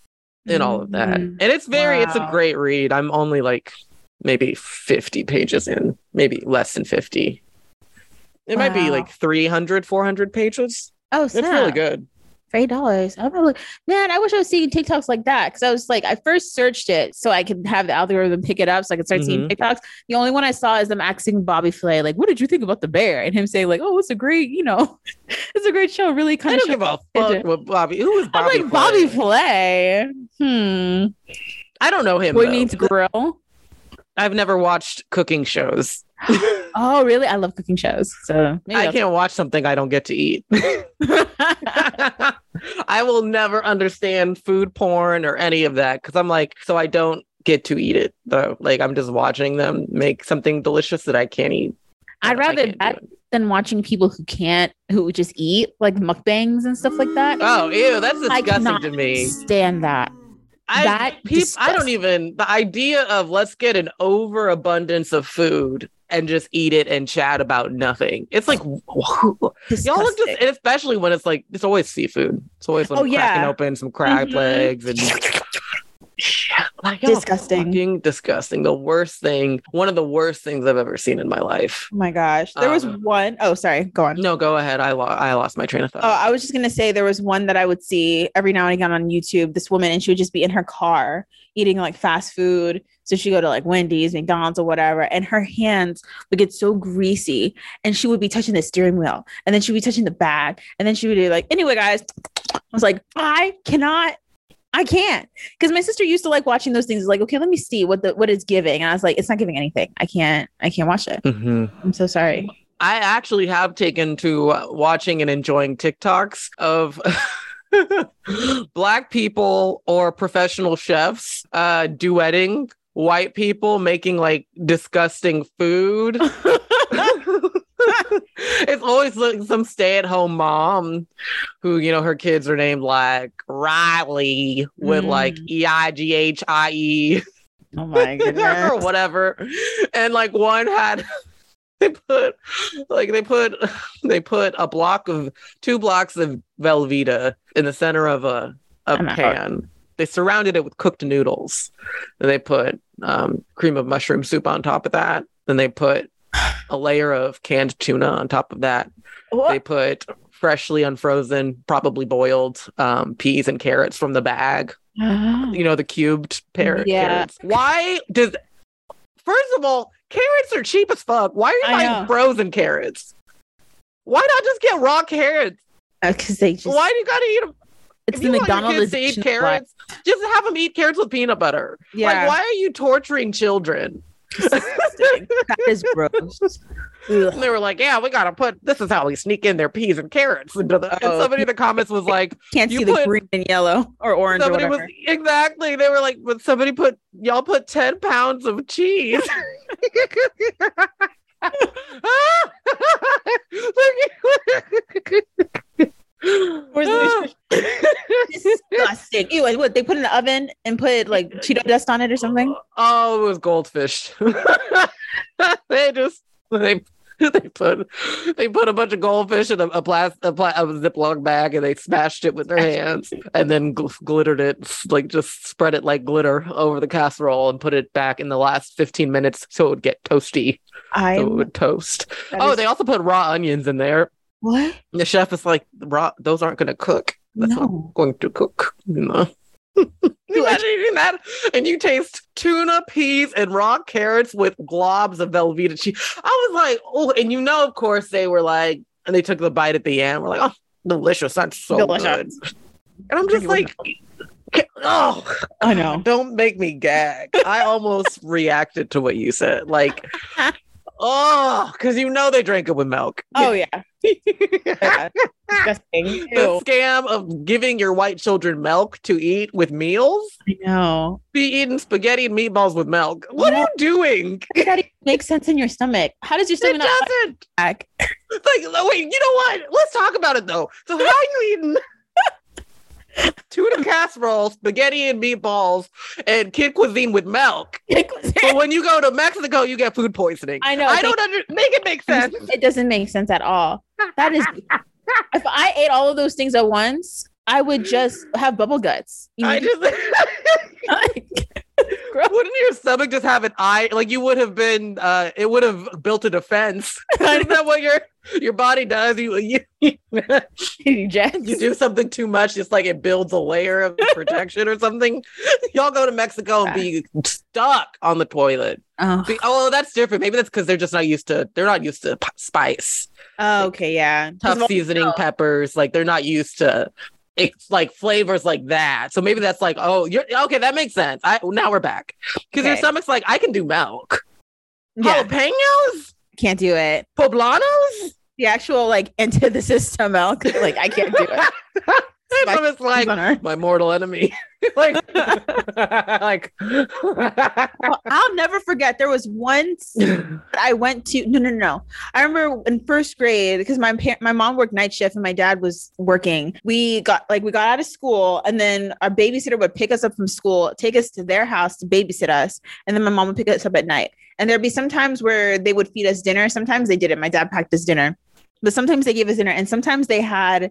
and all of that. Mhm. And it's very, it's a great read. I'm only like maybe 50 pages in, maybe less than 50. It might be like 300, 400 pages. Oh, It's really good. For eight dollars. I'm probably man. I wish I was seeing TikToks like that because I was like, I first searched it so I could have the algorithm pick it up so I could start seeing Mhm. TikToks. The only one I saw is them asking Bobby Flay, like, "What did you think about the bear?" And him saying, like, "Oh, it's a great, you know, it's a great show. Really kind of." don't give a fuck what Bobby. Who is Bobby? I'm like Bobby Flay? Flay. Hmm. I don't know him. Boy though. Meets Grill. I've never watched cooking shows. Oh, really? I love cooking shows. So maybe I can't watch something I don't get to eat. I will never understand food porn or any of that because I'm like, so I don't get to eat it though. Like I'm just watching them make something delicious that I can't eat. I'd rather that than watching people who can't, who just eat like mukbangs and stuff like that. Oh, ew, that's disgusting to me. stand that. I, that peop- I don't even the idea of let's get an overabundance of food and just eat it and chat about nothing. It's like y'all look just, and especially when it's like it's always seafood. It's always when Oh, I'm cracking yeah. open some crab Mhm. legs and like Disgusting. fucking disgusting. The worst thing, one of the worst things I've ever seen in my life. Oh my gosh. There was Um, one oh sorry, go on. No, go ahead. I lo- I lost my train of thought. Oh, I was just gonna say there was one that I would see every now and again on YouTube. This woman, and she would just be in her car eating like fast food. So she'd go to like Wendy's, McDonald's, or whatever, and her hands would get so greasy, and she would be touching the steering wheel, and then she'd be touching the bag, and then she would be like, "Anyway, guys," I was like, "I cannot." I can't because my sister used to like watching those things. Like, okay, let me see what the what it's giving, and I was like, it's not giving anything. I can't, I can't watch it. Mhm. I'm so sorry. I actually have taken to uh, watching and enjoying TikToks of black people or professional chefs uh duetting white people making like disgusting food. it's always like some stay-at-home mom who, you know, her kids are named like Riley with like hmm. E I G H I E Oh my or goodness. whatever. And like one had they put like they put they put a block of two blocks of Velveeta in the center of a a I'm pan. They surrounded it with cooked noodles. Then they put um, cream of mushroom soup on top of that. Then they put a layer of canned tuna on top of that. They put freshly unfrozen, probably boiled um, peas and carrots from the bag. You know, the cubed pear- Yeah. carrots. Why does, first of all, carrots are cheap as fuck. Why are you I buying know. frozen carrots? Why not just get raw carrots? Because they just Why do you gotta eat them? It's if the you want your McDonald's to eat carrots, just have them eat carrots with peanut butter. Yeah, Like, why are you torturing children? that is gross. They were like, "Yeah, we gotta put. This is how we sneak in their peas and carrots." into the. And Oh. somebody in the comments was like, Can't You see the put- green and yellow or orange or "Somebody was exactly." They were like, "But somebody put y'all put ten pounds of cheese." Where's the disgusting. Ew, and what they put in the oven and put like Cheeto dust on it or something? Oh, it was goldfish. they just they they put they put a bunch of goldfish in a, a plastic a, pla- a Ziploc bag and they smashed it with their hands and then gl- glittered it like just spread it like glitter over the casserole and put it back in the last 15 minutes so it would get toasty I so it would toast. Oh, they also put raw onions in there. what? The chef is like raw those aren't going to cook. That's not No. going to cook. You know. Imagine eating that and you taste tuna, peas, and raw carrots with globs of Velveeta cheese. I was like, oh, and you know, of course, they were like, and they took the bite at the end. We're like, oh, delicious. That's so Delicious. good. And I'm just like, oh, I know. don't make me gag. I almost reacted to what you said. Like, oh, because you know they drank it with milk. Oh yeah. Yeah. Disgusting. the scam of giving your white children milk to eat with meals. I know. Be eating spaghetti and meatballs with milk. What are you doing? That even make sense in your stomach? How does your It stomach not doesn't. back? Like, oh, wait, you know what? Let's talk about it though. So, how are you eating tuna casserole, spaghetti and meatballs, and kid cuisine with milk? But when you go to Mexico, you get food poisoning. I know. I don't under- make it make sense. it doesn't make sense at all. That is if I ate all of those things at once, I would just have bubble guts. You I know? just wouldn't your stomach just have an eye? Like you would have been. uh It would have built a defense. Isn't that what your your body does? You you you you do something too much, it's like it builds a layer of protection or something. Y'all go to Mexico and be stuck on the toilet. oh. Be- oh, that's different. Maybe that's because they're just not used to. They're not used to p- spice, Oh, okay, yeah. tough seasoning peppers. Like they're not used to. It's like flavors like that. So maybe that's like, oh, you're okay. That makes sense. I now we're back because your stomach's like, I can do milk, Yeah, jalapenos, can't do it. poblanos. The actual like into the system milk, like I can't do it. My stomach's like my mortal enemy. like, like. Well, I'll never forget. There was once I went to no no no. I remember in first grade because my par- my mom worked night shift and my dad was working. We got like we got out of school and then our babysitter would pick us up from school, take us to their house to babysit us, and then my mom would pick us up at night. And there'd be some times where they would feed us dinner. Sometimes they didn't. My dad packed us dinner, but sometimes they gave us dinner, and sometimes they had.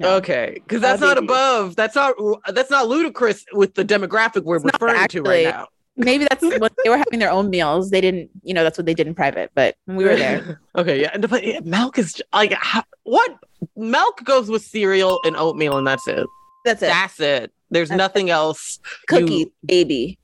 no. Okay, because That that's not above. That's not. that's not ludicrous with the demographic we're It's referring to right now. Maybe that's what they were having their own meals. They didn't, you know, that's what they did in private. But we were there, okay, yeah, but yeah, milk is like how, what milk goes with cereal and oatmeal, and that's it. that's it. That's it. There's That's nothing else. Cookie, You- baby.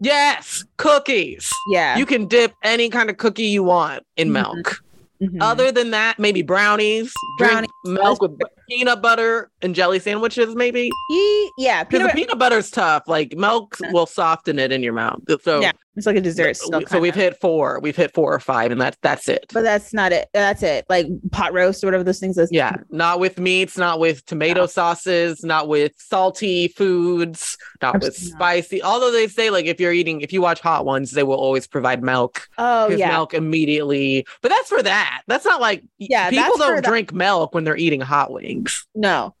yes, cookies. Yeah. You can dip any kind of cookie you want in Mhm. milk. Mhm. Other than that, maybe brownies. Brownies. milk with peanut butter and jelly sandwiches, maybe. Ye- yeah, Because peanut the peanut butter's tough. Like milk will soften it in your mouth. So Yeah, it's like a dessert. Still so we've hit four. We've hit four or five, and that's that's it. but that's not it. That's it. Like pot roast or whatever those things. Is. Yeah, not with meats, not with tomato No. sauces, not with salty foods, not with Absolutely not. spicy. Although they say like if you're eating, if you watch Hot Ones, they will always provide milk. Oh yeah. milk immediately. But that's for that. That's not like Yeah, People don't drink milk when they're eating hot wings. No.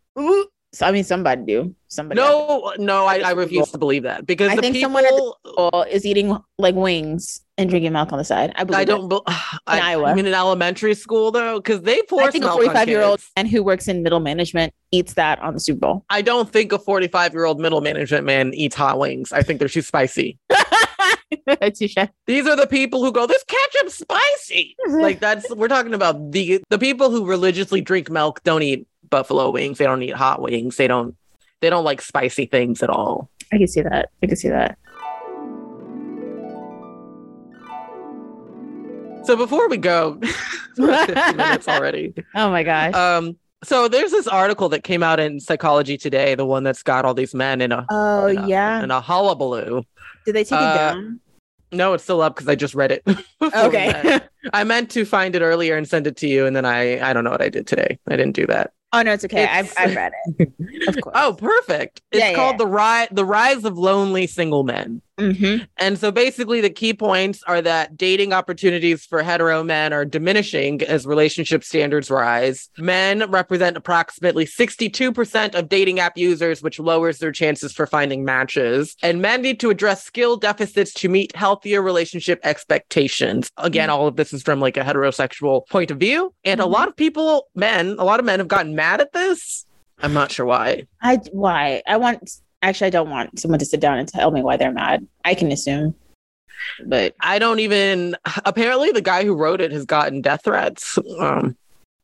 So, I mean, somebody do. Somebody. No, no, I, I refuse to believe that because I the think people. someone at the is eating like wings and drinking milk on the side. I believe. I don't. bel I, Iowa. I mean, in elementary school though, because they force I think a milk on 45 year old kids. man who works in middle management eats that on the Super Bowl. I don't think a 45 year old middle management man eats hot wings. I think they're too spicy. These are the people who go, "This ketchup's spicy." like that's we're talking about the the people who religiously drink milk don't eat buffalo wings. They don't eat hot wings. They don't they don't like spicy things at all. I can see that. I can see that. So before we go, we're at 50 minutes already. Oh my gosh. Um, so there's this article that came out in Psychology Today, the one that's got all these men in a oh in a, yeah. in a hullabaloo. Did they take uh, it down? No, it's still up because I just read it. before we met. Okay. I meant to find it earlier and send it to you, and then I I don't know what I did today. I didn't do that. Oh no, it's okay. I've I've read it. Of course. Oh, perfect! It's yeah, called yeah. the rise the rise of lonely single men. Mhm. And so basically, the key points are that dating opportunities for hetero men are diminishing as relationship standards rise. Men represent approximately 62% of dating app users, which lowers their chances for finding matches. And men need to address skill deficits to meet healthier relationship expectations. Again, all of this is from like a heterosexual point of view. And a Mhm. lot of people, men, a lot of men have gotten mad at this. I'm not sure why. I why I want actually I don't want someone to sit down and tell me why they're mad. I can assume, but I don't even. Apparently, the guy who wrote it has gotten death threats. Um,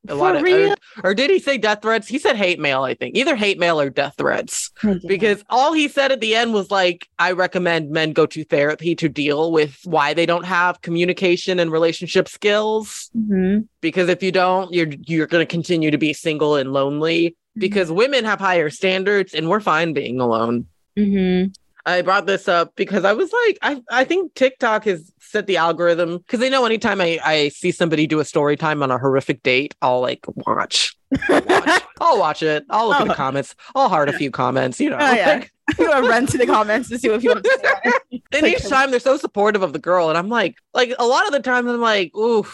a lot of, or, or did he say death threats? He said hate mail. I think either hate mail or death threats. Because all he said at the end was like, "I recommend men go to therapy to deal with why they don't have communication and relationship skills. Mhm. Because if you don't, you're you're going to continue to be single and lonely. Because women have higher standards, and we're fine being alone." Mhm. I brought this up because I was like, I, I think TikTok has set the algorithm because they know anytime I, I see somebody do a story time on a horrific date, I'll like watch. watch. I'll watch it. I'll look at the Oh. comments. I'll heart a few comments, you know. Oh, yeah. like- you want to run to the comments to see if you want to and each time they're so supportive of the girl. And I'm like, like a lot of the times I'm like, ooh,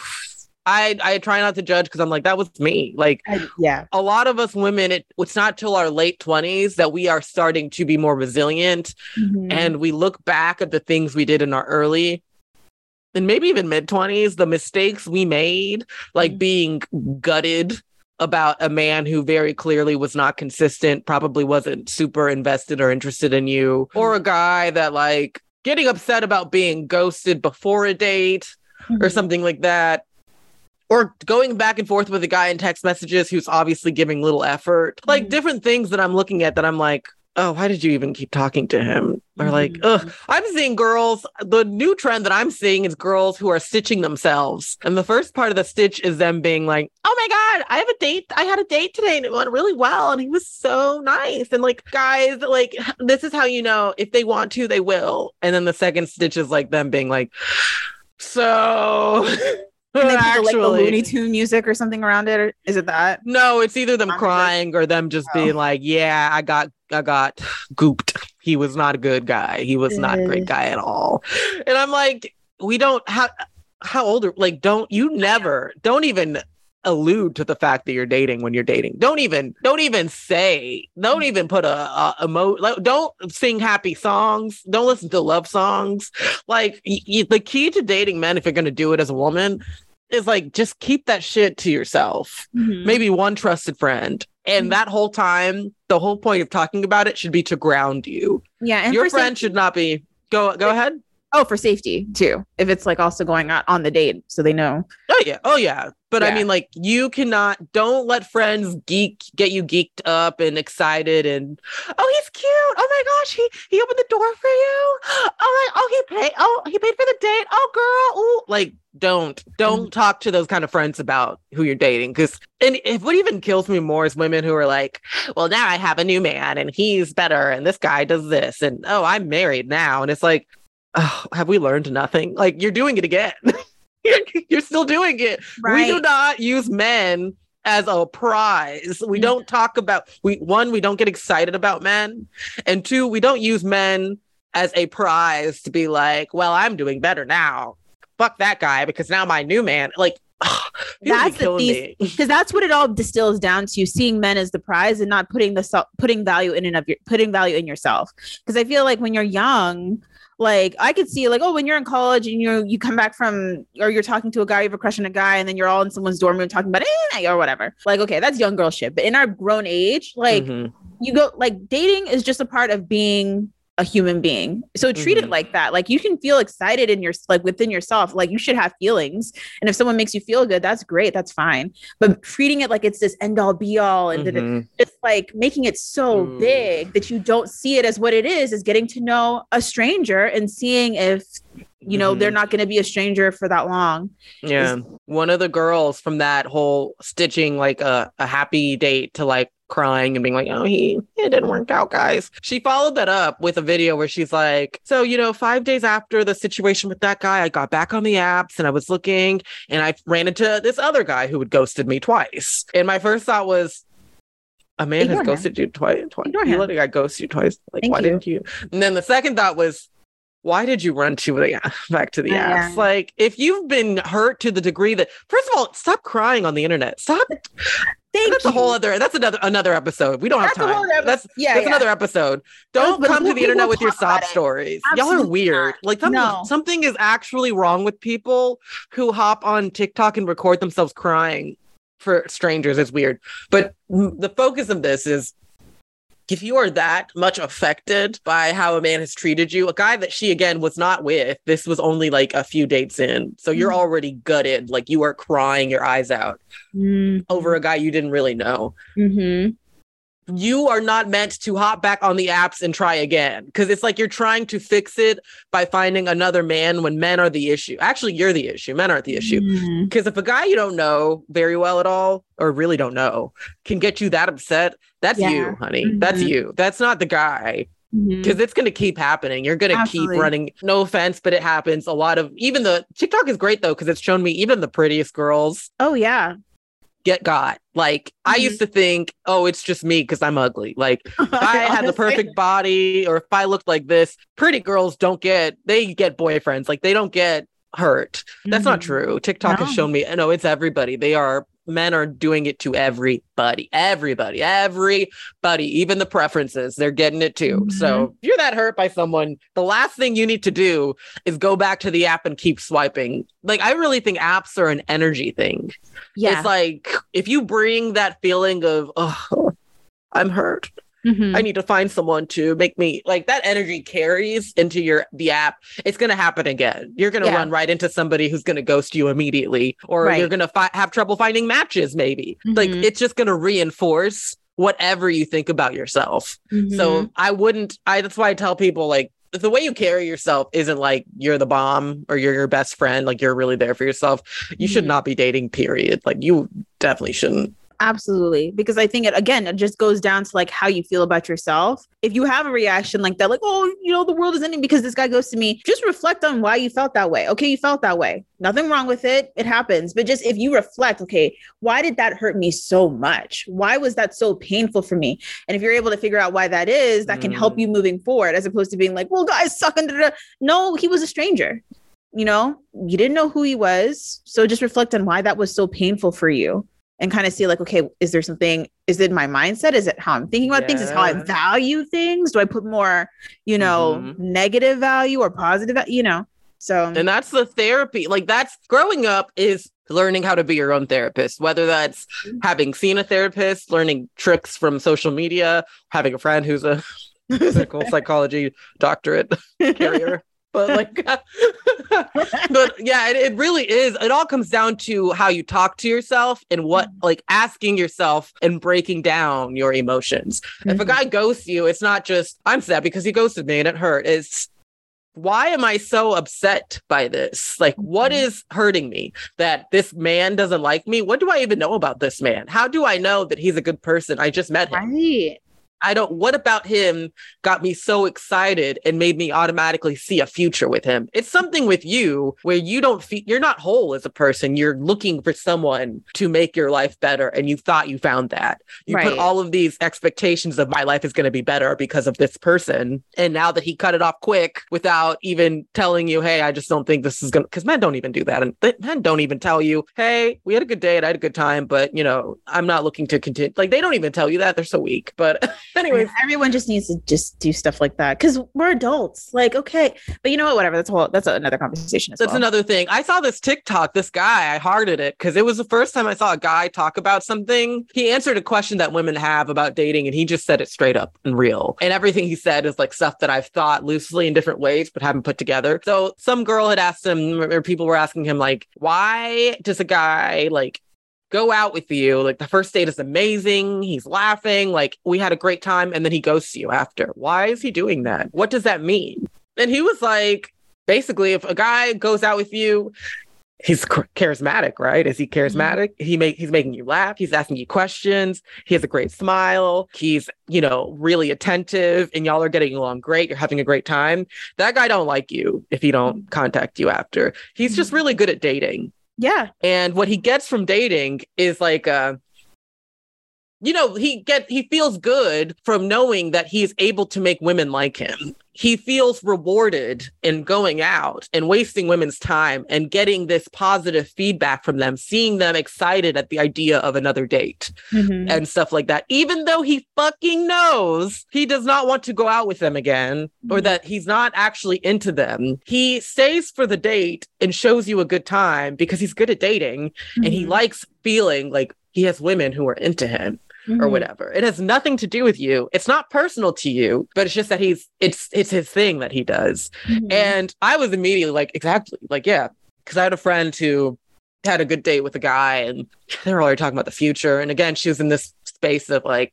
I I try not to judge because I'm like, that was me. Like I- yeah. a lot of us women, it, it's not till our late 20s that we are starting to be more resilient Mhm. and we look back at the things we did in our early and maybe even mid 20s, the mistakes we made, like Mhm. being gutted about a man who very clearly was not consistent, probably wasn't super invested or interested in you, or a guy that like getting upset about being ghosted before a date or Mhm. something like that. Or going back and forth with a guy in text messages who's obviously giving little effort. Like Mhm. different things that I'm looking at that I'm like, oh, why did you even keep talking to him? Or like, Mhm. ugh, I'm seeing girls. The new trend that I'm seeing is girls who are stitching themselves. And the first part of the stitch is them being like, oh my God, I have a date. I had a date today and it went really well. And he was so nice. And like, guys, like, this is how you know if they want to, they will. And then the second stitch is like them being like, so And then people, like the actually. Looney Tune music or something around it. Or is it that? no, it's either them crying or them just Oh. being like, "Yeah, I got, I got gooped. He was not a good guy. He was not a great guy at all." And I'm like, "We don't how how old are like? Don't you never don't even allude to the fact that you're dating when you're dating. Don't even don't even say. Don't Mm. even put a, a emo. Like, don't sing happy songs. Don't listen to love songs. Like y- y- the key to dating men, if you're gonna do it as a woman." Is like just keep that shit to yourself Mhm. maybe one trusted friend. And Mhm. that whole time, the whole point of talking about it should be to ground you. Yeah. And Your friend safety- should not be go go ahead. Oh, for safety too. If it's like also going out on the date, so they know. Oh yeah. Oh yeah. But I mean like you cannot don't let friends geek get you geeked up and excited and oh he's cute. Oh my gosh, he he opened the door for you. Oh my oh he paid oh he paid for the date. Oh girl. Ooh. Like don't don't mm. talk to those kind of friends about who you're dating because and if what even kills me more is women who are like well now i have a new man and he's better and this guy does this and oh i'm married now and it's like oh, have we learned nothing like you're doing it again you're, still doing it. We do not use men as a prize. We Mhm. don't talk about we one we don't get excited about men and two we don't use men as a prize to be like well i'm doing better now. Fuck that guy because now my new man like That's the because that's what it all distills down to seeing men as the prize and not putting the self putting value in and of your putting value in yourself. Because i feel like when you're young like i could see like oh when you're in college and you you come back from or you're talking to a guy you have a crush on a guy and then you're all in someone's dorm room talking about eh, or whatever like okay that's young girl shit but in our grown age like Mhm. you go like dating is just a part of being a human being. So treat Mhm. it like that. Like you can feel excited in your like within yourself. Like you should have feelings. And if someone makes you feel good, that's great. That's fine. But treating it like it's this end all be all and that it- Mhm. just like making it so Ooh. big that you don't see it as what it is is getting to know a stranger and seeing if you know Mhm. they're not going to be a stranger for that long. Yeah. One of the girls from that whole stitching like a, a happy date to like crying and being like, oh, he it didn't work out, guys. She followed that up with a video where she's like, so, you know, five days after the situation with that guy, I got back on the apps and I was looking and I ran into this other guy who had ghosted me twice. And my first thought was, a man Ignore has him. ghosted you twice. twice. Ignore You him. let a guy ghost you twice. Like, Thank why you. didn't you? And then the second thought was, why did you run to the back to the Oh, apps? yeah. Like, if you've been hurt to the degree that, first of all, stop crying on the internet. Stop. Thank that's you. a whole other. That's another another episode. We don't That's have time. that's yeah, that's yeah. another episode. Don't but come to the internet with your sob stories. Y'all are weird. Like something, No. something is actually wrong with people who hop on TikTok and record themselves crying for strangers. It's weird. But the focus of this is if you are that much affected by how a man has treated you, a guy that she again was not with, this was only like a few dates in. So you're Mhm. already gutted, like you are crying your eyes out Mm-hmm. over a guy you didn't really know. hmm You are not meant to hop back on the apps and try again because it's like you're trying to fix it by finding another man when men are the issue. Actually, you're the issue. Men aren't the issue. Because if a guy you don't know very well at all, or really don't know, can get you that upset, that's Yeah. you, honey. That's Mhm. you. That's not the guy. Because it's going to keep happening. You're going to keep running. No offense, but it happens. A lot of even the TikTok is great though, because it's shown me even the prettiest girls Oh yeah. Get got. Like I Mhm. used to think, oh, it's just me because I'm ugly. Like if I had the perfect body or if I looked like this, pretty girls don't get they get boyfriends. Like they don't get hurt. That's not Mhm. true. TikTok has shown me, no, it's everybody. They are men are doing it to everybody, everybody, everybody, even the preferences. They're getting it too. Mm-hmm. So if you're that hurt by someone, the last thing you need to do is go back to the app and keep swiping. Like I really think apps are an energy thing. Yeah. It's like if you bring that feeling of, oh, I'm hurt. Mhm. I need to find someone to make me like that energy carries into your the app. It's going to happen again. You're going to Yeah. run right into somebody who's going to ghost you immediately, or Right. you're going to fi- have trouble finding matches. Maybe like Mhm. it's just going to reinforce whatever you think about yourself. Mhm. So I wouldn't. I that's why I tell people like the way you carry yourself isn't like you're the bomb or you're your best friend. Like you're really there for yourself. You should Mhm. not be dating. Period. Like you definitely shouldn't. Absolutely. Because I think it again, it just goes down to like how you feel about yourself. If you have a reaction like that, like, oh, you know, the world is ending because this guy goes to me, just reflect on why you felt that way. Okay, you felt that way. Nothing wrong with it. It happens. But just if you reflect, okay, why did that hurt me so much? Why was that so painful for me? And if you're able to figure out why that is, that can help Mm. you moving forward, as opposed to being like, well, guys suck. And da, da, da. no, he was a stranger. You know, you didn't know who he was. So just reflect on why that was so painful for you and kind of see like okay is there something is it my mindset is it how i'm thinking about things is how i value things do i put more you know Mhm. negative value or positive you know so And that's the therapy. Like that's growing up is learning how to be your own therapist, whether that's having seen a therapist, learning tricks from social media, having a friend who's a clinical psychology doctorate carrier. But like, but yeah, it, it really is. It all comes down to how you talk to yourself and what, like, asking yourself and breaking down your emotions. If a Mhm. guy ghosts you, it's not just I'm sad because he ghosted me and it hurt. It's why am I so upset by this? Like, what Mhm. hurting me that this man doesn't like me? What do I even know about this man? How do I know that he's a good person? I just met him. Right. I don't, what about him got me so excited and made me automatically see a future with him? It's something with you where you don't feel, you're not whole as a person. You're looking for someone to make your life better. And you thought you found that. You Right. put all of these expectations of my life is going to be better because of this person. And now that he cut it off quick without even telling you, hey, I just don't think this is going to, because men don't even do that. And th- men don't even tell you, hey, we had a good day and I had a good time, but, you know, I'm not looking to continue. Like, they don't even tell you that. They're so weak. But, anyways, everyone just needs to just do stuff like that because we're adults. Like, okay, but you know what? Whatever. That's a whole. That's another conversation. As That's well. another thing. I saw this TikTok. This guy, I hearted it because it was the first time I saw a guy talk about something. He answered a question that women have about dating, and he just said it straight up and real. And everything he said is like stuff that I've thought loosely in different ways, but haven't put together. So some girl had asked him, or people were asking him, like, why does a guy like go out with you. Like the first date is amazing. He's laughing. Like we had a great time. And then he ghosts you after. Why is he doing that? What does that mean? And he was like, basically, if a guy goes out with you, he's charismatic, right? Is he mm-hmm. charismatic? He make he's making you laugh. He's asking you questions. He has a great smile. He's you know really attentive, and y'all are getting along great. You're having a great time. That guy don't like you if he don't mm-hmm. contact you after. He's just mm-hmm. really good at dating. Yeah. And what he gets from dating is like uh you know, he get he feels good from knowing that he's able to make women like him. He feels rewarded in going out and wasting women's time and getting this positive feedback from them, seeing them excited at the idea of another date Mhm. and stuff like that. Even though he fucking knows he does not want to go out with them again or Mhm. that he's not actually into them, he stays for the date and shows you a good time because he's good at dating and he Mhm. likes feeling like he has women who are into him or Mhm. whatever. It has nothing to do with you. It's not personal to you, but it's just that he's it's it's his thing that he does. Mhm. And I was immediately like, exactly, like, yeah. Cause I had a friend who had a good date with a guy and they were already talking about the future. And again, she was in this space of like,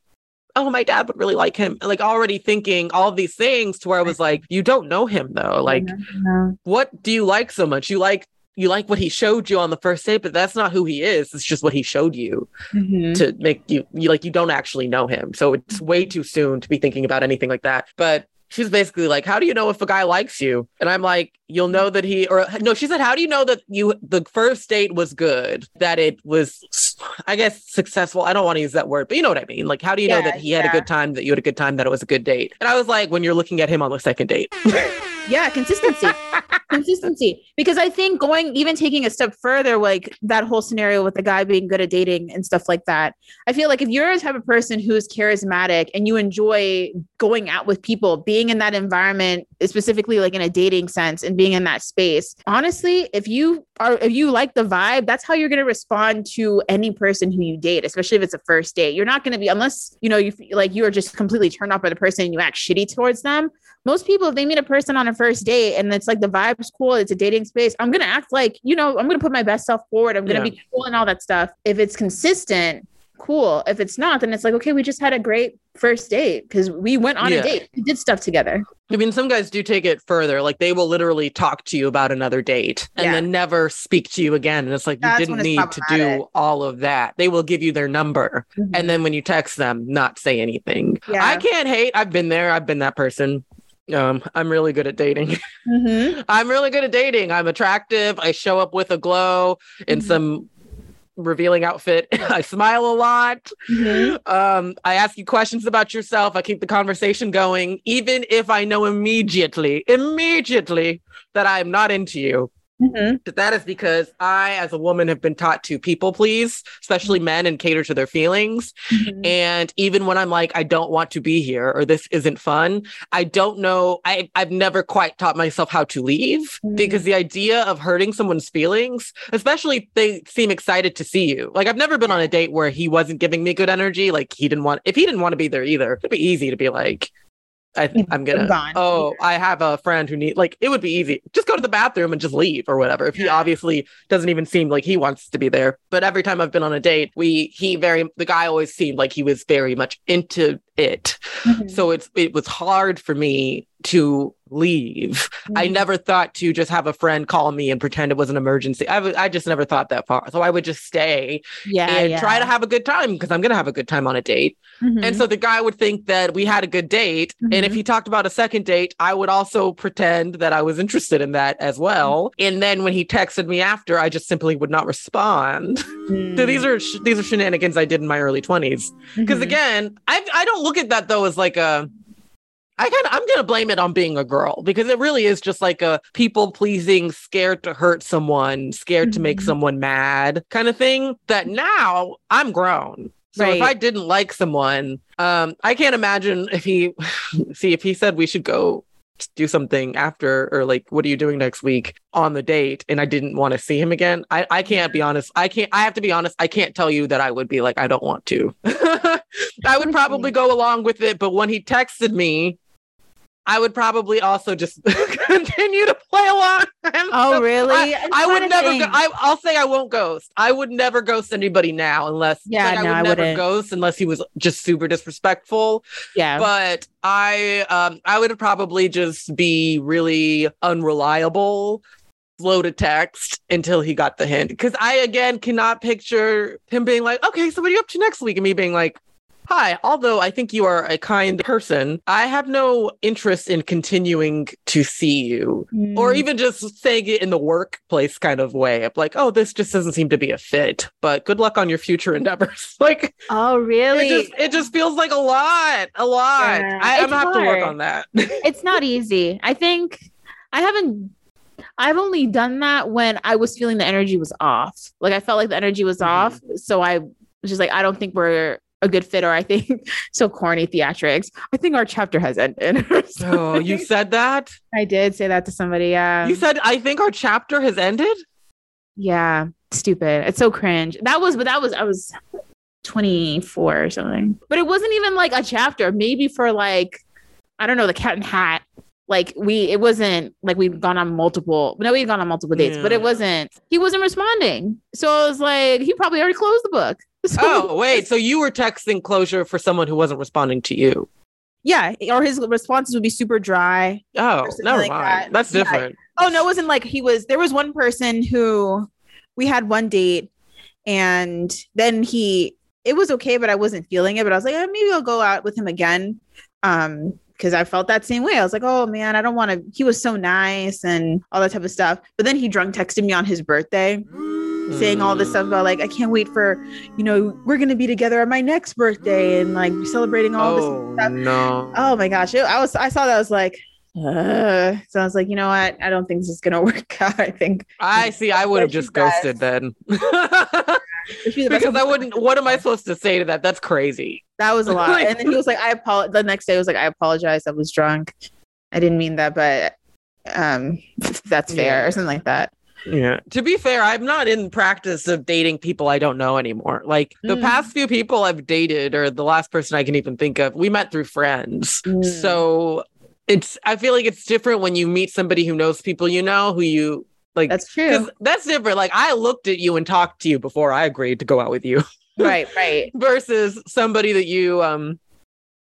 oh, my dad would really like him. Like already thinking all these things to where I was like, you don't know him though. Like, No. what do you like so much? You like you like what he showed you on the first date, but that's not who he is. It's just what he showed you Mhm. to make you you like you don't actually know him. So it's way too soon to be thinking about anything like that. But she's basically like, How do you know if a guy likes you? And I'm like, You'll know that he or no, she said, How do you know that you the first date was good? That it was I guess successful. I don't want to use that word, but you know what I mean. Like, how do you know that he had a good time, that you had a good time, that it was a good date? And I was like, when you're looking at him on the second date. Yeah, consistency. consistency. Because I think going even taking a step further, like that whole scenario with the guy being good at dating and stuff like that. I feel like if you're a type of person who's charismatic and you enjoy going out with people, being in that environment, specifically like in a dating sense and being in that space, honestly, if you are if you like the vibe, that's how you're gonna respond to any person who you date, especially if it's a first date. You're not gonna be unless you know you feel like you are just completely turned off by the person and you act shitty towards them most people if they meet a person on a first date and it's like the vibe's cool it's a dating space i'm gonna act like you know i'm gonna put my best self forward i'm gonna Yeah. be cool and all that stuff if it's consistent cool if it's not then it's like okay we just had a great first date because we went on Yeah. a date we did stuff together I mean, some guys do take it further. Like they will literally talk to you about another date and Yeah. then never speak to you again. And it's like, you didn't need to do all of that. They will give you their number. And mm-hmm. then when you text them, not say anything. Yeah. I can't hate. I've been there. I've been that person. Um, I'm really good at dating. Mhm. I'm really good at dating. I'm attractive. I show up with a glow in Mhm. some revealing outfit. I smile a lot. Mhm. Um, I ask you questions about yourself. I keep the conversation going, even if I know immediately, immediately that I'm not into you. Mhm. But that is because I, as a woman, have been taught to people please, especially men, and cater to their feelings. Mhm. And even when I'm like, I don't want to be here or this isn't fun, I don't know. I, I've never quite taught myself how to leave Mhm. because the idea of hurting someone's feelings, especially if they seem excited to see you. Like, I've never been on a date where he wasn't giving me good energy. Like, he didn't want, if he didn't want to be there either, it'd be easy to be like, I, I'm gonna. gone. Oh, I have a friend who need like it would be easy. Just go to the bathroom and just leave or whatever. If he obviously doesn't even seem like he wants to be there. But every time I've been on a date, we he very the guy always seemed like he was very much into it. Mhm. So it's it was hard for me to leave. I Mhm. never thought to just have a friend call me and pretend it was an emergency. I w- I just never thought that far. So I would just stay yeah, and yeah. try to have a good time because I'm going to have a good time on a date. Mhm. And so the guy would think that we had a good date. And if Mhm. he talked about a second date, I would also pretend that I was interested in that as well. And then when he texted me after, I just simply would not respond. So these are sh- these are shenanigans I did in my early 20s. Because again, I I don't look at that though as like a I kind of I'm gonna blame it on being a girl because it really is just like a people pleasing, scared to hurt someone, scared to make Mhm. someone mad kind of thing. That now I'm grown. So if I didn't like someone, um, I can't imagine if he see if he said we should go do something after or like what are you doing next week on the date and I didn't want to see him again. I, I can't be honest. I can't I have to be honest. I can't tell you that I would be like, I don't want to. I would probably go along with it, but when he texted me, I would probably also just continue to play along. I'm Oh, so- really? I, I'm would never. Go. I, I'll say I won't ghost. I would never ghost anybody now, unless Yeah, like, I would I never wouldn't. ghost unless he was just super disrespectful. yeah. But I, um, I would probably just be really unreliable, slow to text until he got the hint. Because I again cannot picture him being like, "Okay, so what are you up to next week?" and me being like. Hi, although I think you are a kind person, I have no interest in continuing to see you or Mm. even just saying it in the workplace kind of way of like, oh, this just doesn't seem to be a fit, but good luck on your future endeavors. like, oh, really? it just it just feels like a lot, a lot. Yeah, I, I'm gonna have to work on that. it's not easy. I think I haven't. I've only done that when I was feeling the energy was off. Like I felt like the energy was Mhm. off, so I was just like, I don't think we're a good fit, or I think so corny theatrics. I think our chapter has ended. oh, you said that? I did say that to somebody. Yeah, you said I think our chapter has ended? yeah, stupid. It's so cringe. That was, but that was I was 24 or something. But it wasn't even like a chapter. Maybe for like, I don't know, the cat and hat. Like we, it wasn't like we'd gone on multiple. No, we'd gone on multiple dates, but it wasn't. He wasn't responding. So I was like, he probably already closed the book. So- Oh, wait. So you were texting closure for someone who wasn't responding to you. yeah. Or his responses would be super dry. Oh, never like mind. that. That's Yeah. different. Oh no, it wasn't like he was. There was one person who we had one date, and then he. It was okay, but I wasn't feeling it. But I was like, eh, maybe I'll go out with him again, um, because I felt that same way. I was like, oh man, I don't want to. He was so nice and all that type of stuff. But then he drunk texted me on his birthday, saying all this stuff about like, I can't wait for, you know, we're gonna be together on my next birthday and like celebrating all this Oh, stuff. no. Oh my gosh. It- I was I saw that I was like, uh, so I was like, you know what? I don't think this is gonna work out. I think I see. I would have just ghosted then. wish you the best. because I wouldn't. What am I supposed to say to that? That's crazy. that was a lot. And then he was like, I apologize. The next day was like, I apologize. I was drunk. I didn't mean that, but um that's fair Yeah. or something like that. Yeah. To be fair, I'm not in practice of dating people I don't know anymore. Like the Mm. past few people I've dated, or the last person I can even think of, we met through friends. Mm. So it's. I feel like it's different when you meet somebody who knows people you know, who you like. that's true. that's different. Like I looked at you and talked to you before I agreed to go out with you. right, right. versus somebody that you um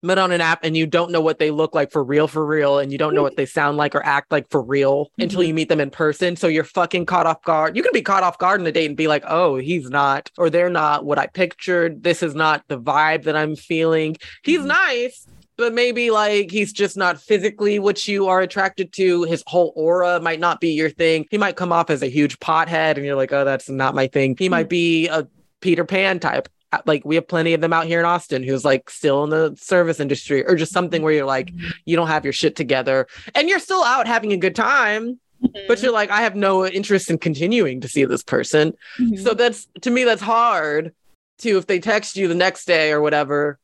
met on an app and you don't know what they look like for real for real and you don't know what they sound like or act like for real until you meet them in person so you're fucking caught off guard you can be caught off guard in a date and be like oh he's not or they're not what i pictured this is not the vibe that i'm feeling he's Mhm. nice but maybe like he's just not physically what you are attracted to. His whole aura might not be your thing. He might come off as a huge pothead and you're like, oh, that's not my thing. He might be a Peter Pan type. Like we have plenty of them out here in Austin who's like still in the service industry or just something where you're like, you don't have your shit together and you're still out having a good time, but you're like, I have no interest in continuing to see this person. Mhm. So that's to me, that's hard to if they text you the next day or whatever,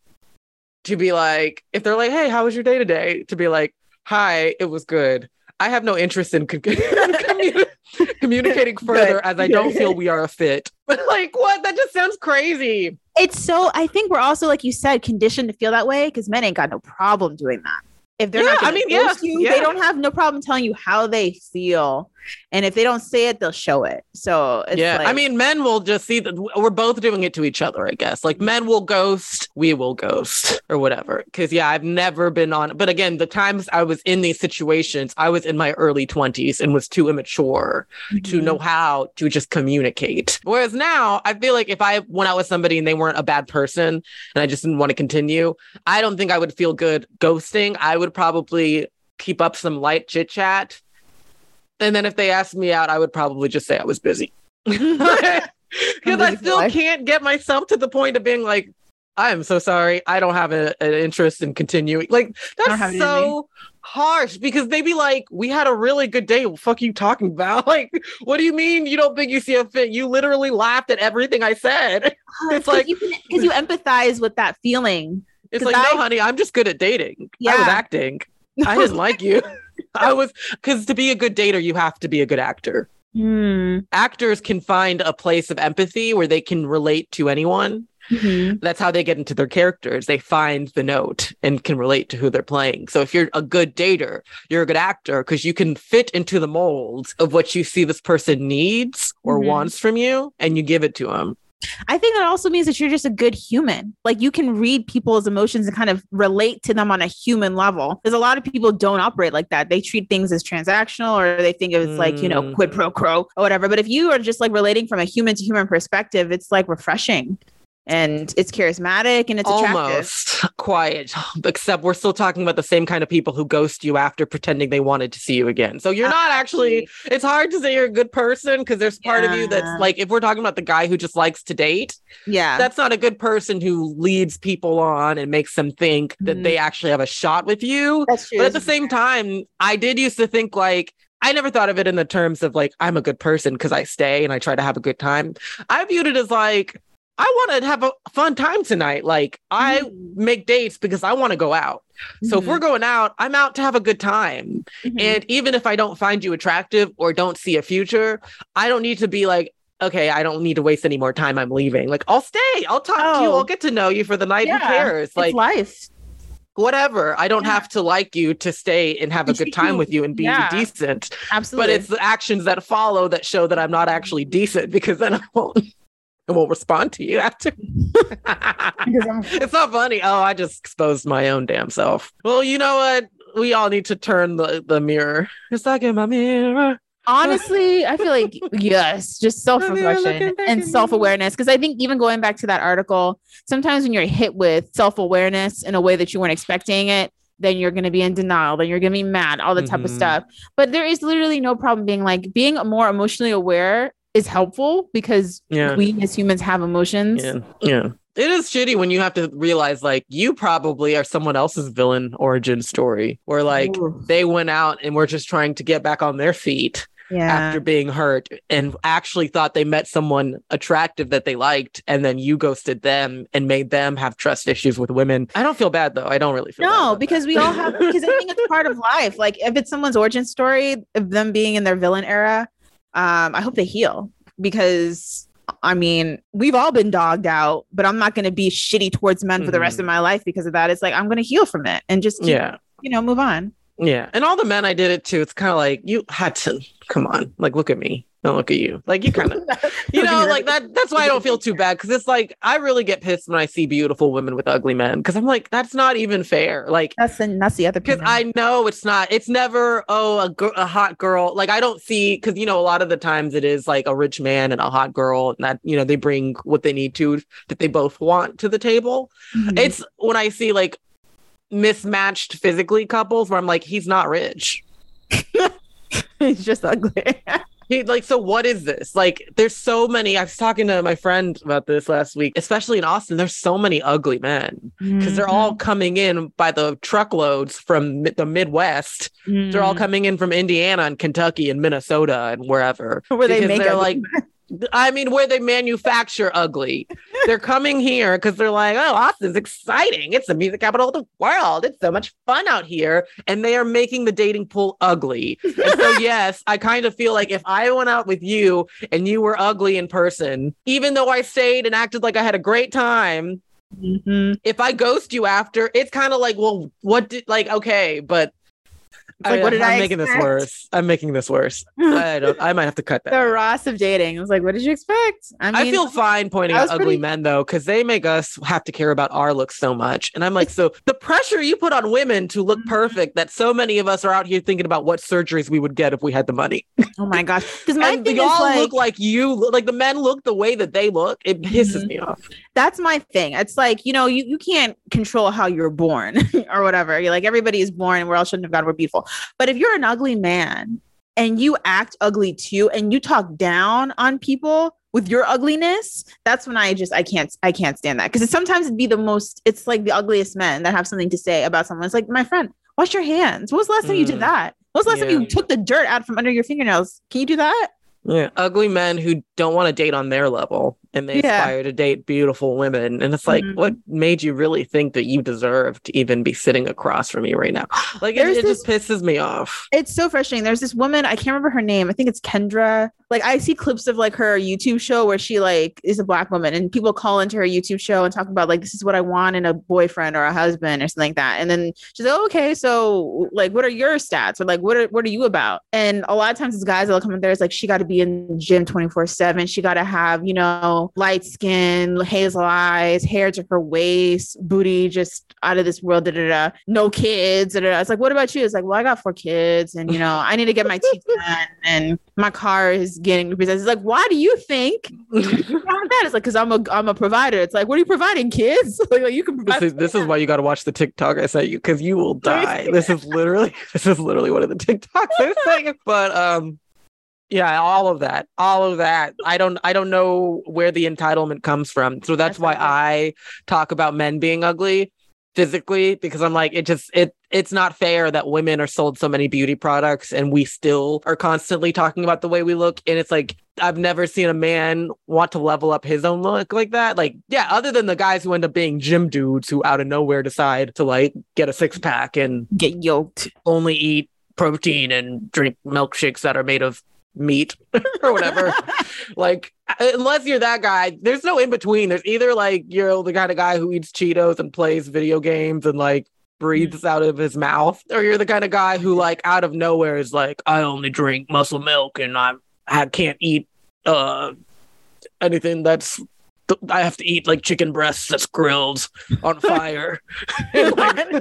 to be like, if they're like, Hey, how was your day today? To be like, Hi, it was good. I have no interest in con- communi- communicating further as I don't feel we are a fit. But like, what? That just sounds crazy. it's so I think we're also like you said conditioned to feel that way because men ain't got no problem doing that. If they're Yeah, not, I mean, yeah, you, yeah. they don't have no problem telling you how they feel. And if they don't say it, they'll show it. So yeah, like, I mean, men will just see that we're both doing it to each other. I guess like men will ghost, we will ghost, or whatever. Because yeah, I've never been on. But again, the times I was in these situations, I was in my early twenties and was too immature mm-hmm. to know how to just communicate. Whereas now, I feel like if I went out with somebody and they weren't a bad person and I just didn't want to continue, I don't think I would feel good ghosting. I would probably keep up some light chit chat. And then if they asked me out, I would probably just say I was busy. Because I still can't get myself to the point of being like, I am so sorry. I don't have a, an interest in continuing. Like, that's so harsh because they'd be like, We had a really good day. What fuck you talking about? Like, what do you mean you don't think you see a fit? You literally laughed at everything I said. It's like because you, you empathize with that feeling. It's like, I, no, honey, I'm just good at dating. Yeah. I was acting. I didn't like you. I was because to be a good dater, you have to be a good actor. Mm. Actors can find a place of empathy where they can relate to anyone. Mm-hmm. That's how they get into their characters. They find the note and can relate to who they're playing. So if you're a good dater, you're a good actor because you can fit into the mold of what you see this person needs or mm-hmm. wants from you and you give it to them. I think that also means that you're just a good human. Like you can read people's emotions and kind of relate to them on a human level. Because a lot of people don't operate like that. They treat things as transactional or they think it's mm. like, you know, quid pro quo or whatever. But if you are just like relating from a human to human perspective, it's like refreshing and it's charismatic and it's almost attractive. quiet except we're still talking about the same kind of people who ghost you after pretending they wanted to see you again so you're not actually it's hard to say you're a good person because there's part yeah. of you that's like if we're talking about the guy who just likes to date yeah that's not a good person who leads people on and makes them think that mm-hmm. they actually have a shot with you that's true but at the same time i did used to think like I never thought of it in the terms of like I'm a good person because I stay and I try to have a good time. I viewed it as like I want to have a fun time tonight. Like I mm. make dates because I want to go out. So mm-hmm. if we're mm-hmm. going out, I'm out to have a good time. Mm-hmm. And even if I don't find you attractive or don't see a future, I don't need to be like, okay, I don't need to waste any more time. I'm leaving. Like I'll stay. I'll talk oh. to you. I'll oh. get to know you for the night. Yeah. Who cares? Like life. Whatever. I don't yeah. have to like you to stay and have a good time with you and be yeah. decent. Absolutely. But it's the actions that follow that show that I'm not actually decent because then I won't and will respond to you after. it's not funny. Oh, I just exposed my own damn self. Well, you know what? We all need to turn the, the mirror. It's like in my mirror. Honestly, I feel like yes, just self-reflection and self-awareness. Because I think even going back to that article, sometimes when you're hit with self-awareness in a way that you weren't expecting it, then you're going to be in denial, then you're going to be mad, all the type mm-hmm. of stuff. But there is literally no problem being like being more emotionally aware is helpful because yeah. we as humans have emotions. Yeah. Yeah. It is shitty when you have to realize like you probably are someone else's villain origin story where like Ooh. they went out and were just trying to get back on their feet yeah. after being hurt and actually thought they met someone attractive that they liked and then you ghosted them and made them have trust issues with women. I don't feel bad though. I don't really feel No, because that. we all have because I think it's part of life. Like if it's someone's origin story of them being in their villain era, um, I hope they heal because I mean, we've all been dogged out, but I'm not going to be shitty towards men mm-hmm. for the rest of mm-hmm. my life because of that. It's like I'm going to heal from it and just keep, yeah, you know, move on. Yeah, and all the men I did it to, it's kind of like you had to come on, like look at me. Don't look at you. Like you kind of, you know, like that. That's why I don't feel too bad because it's like I really get pissed when I see beautiful women with ugly men because I'm like, that's not even fair. Like that's the that's the other because I know it's not. It's never oh a, a hot girl. Like I don't see because you know a lot of the times it is like a rich man and a hot girl and that you know they bring what they need to that they both want to the table. Mm-hmm. It's when I see like mismatched physically couples where I'm like, he's not rich. he's just ugly. He, like, so what is this? Like, there's so many. I was talking to my friend about this last week, especially in Austin. There's so many ugly men because mm-hmm. they're all mm-hmm. coming in by the truckloads from the Midwest. Mm-hmm. They're all mm. coming in from Indiana and Kentucky and Minnesota and wherever. Where they make like. I mean, where they manufacture ugly. they're coming here because they're like, oh, Austin's exciting. It's the music capital of the world. It's so much fun out here. And they are making the dating pool ugly. And so, yes, I kind of feel like if I went out with you and you were ugly in person, even though I stayed and acted like I had a great time, mm-hmm. if I ghost you after, it's kind of like, well, what did, like, okay, but like, what did I? am making this worse. I'm making this worse. I don't. I might have to cut that. The Ross of dating. I was like, what did you expect? I I, feel fine pointing I out was ugly pretty- men though, because they make us have to care about our looks so much. And I'm like, so the pressure you put on women to look Mhm. perfect that so many of us are out here thinking about what surgeries we would get if we had the money. oh my gosh. Because my and thing they is all like, look like you, like the men look the way that they look. It pisses Mhm. me off. that's my thing. It's like, you know, you, you can't control how you're born or whatever. You're like, everybody is born and we're all shouldn't have God, we're beautiful. But if you're an ugly man and you act ugly too, and you talk down on people with your ugliness, that's when I just I can't I can't stand that. Because sometimes it'd be the most, it's like the ugliest men that have something to say about someone. It's like, my friend, wash your hands. what was the last time you Mm. did that? what was the last time you took the dirt out from under your fingernails? Can you do that? Yeah, ugly men who don't want to date on their level and they Yeah. aspire to date beautiful women. And it's like, Mhm. what made you really think that you deserve to even be sitting across from me right now? Like, it, it just pisses me off. It's so frustrating. There's this woman, I can't remember her name. I think it's Kendra. Like I see clips of like her YouTube show where she like is a black woman and people call into her YouTube show and talk about like this is what I want in a boyfriend or a husband or something like that. And then she's like, oh, okay, so like what are your stats? Or like what are what are you about? And a lot of times it's guys that'll come in there, it's like she got to be in the gym 24-7. She gotta have, you know, light skin, hazel eyes, hair to her waist, booty just out of this world, da da da. No kids, da da da. It's like, what about you? It's like, well, I got four kids, and you know, I need to get my teeth done, and my car is getting repossessed. It's like, why do you think you that? It's like, because I'm a I'm a provider. It's like, what are you providing, kids? like, like, you can provide. This is, this is why you got to watch the TikTok I sent you because you will die. This is literally this is literally one of the TikToks I sent you. But um, yeah, all of that, all of that. I don't I don't know where the entitlement comes from. So that's That's why I talk about men being ugly physically because I'm like it just it it's not fair that women are sold so many beauty products and we still are constantly talking about the way we look and it's like I've never seen a man want to level up his own look like that like yeah other than the guys who end up being gym dudes who out of nowhere decide to like get a six pack and get yoked. only eat protein and drink milkshakes that are made of meat or whatever. Like unless you're that guy there's no in between there's either like you're the kind of guy who eats cheetos and plays video games and like breathes out of his mouth or you're the kind of guy who like out of nowhere is like i only drink muscle milk and i'm i can't eat uh anything that's I have to eat like chicken breasts that's grilled on fire. Like,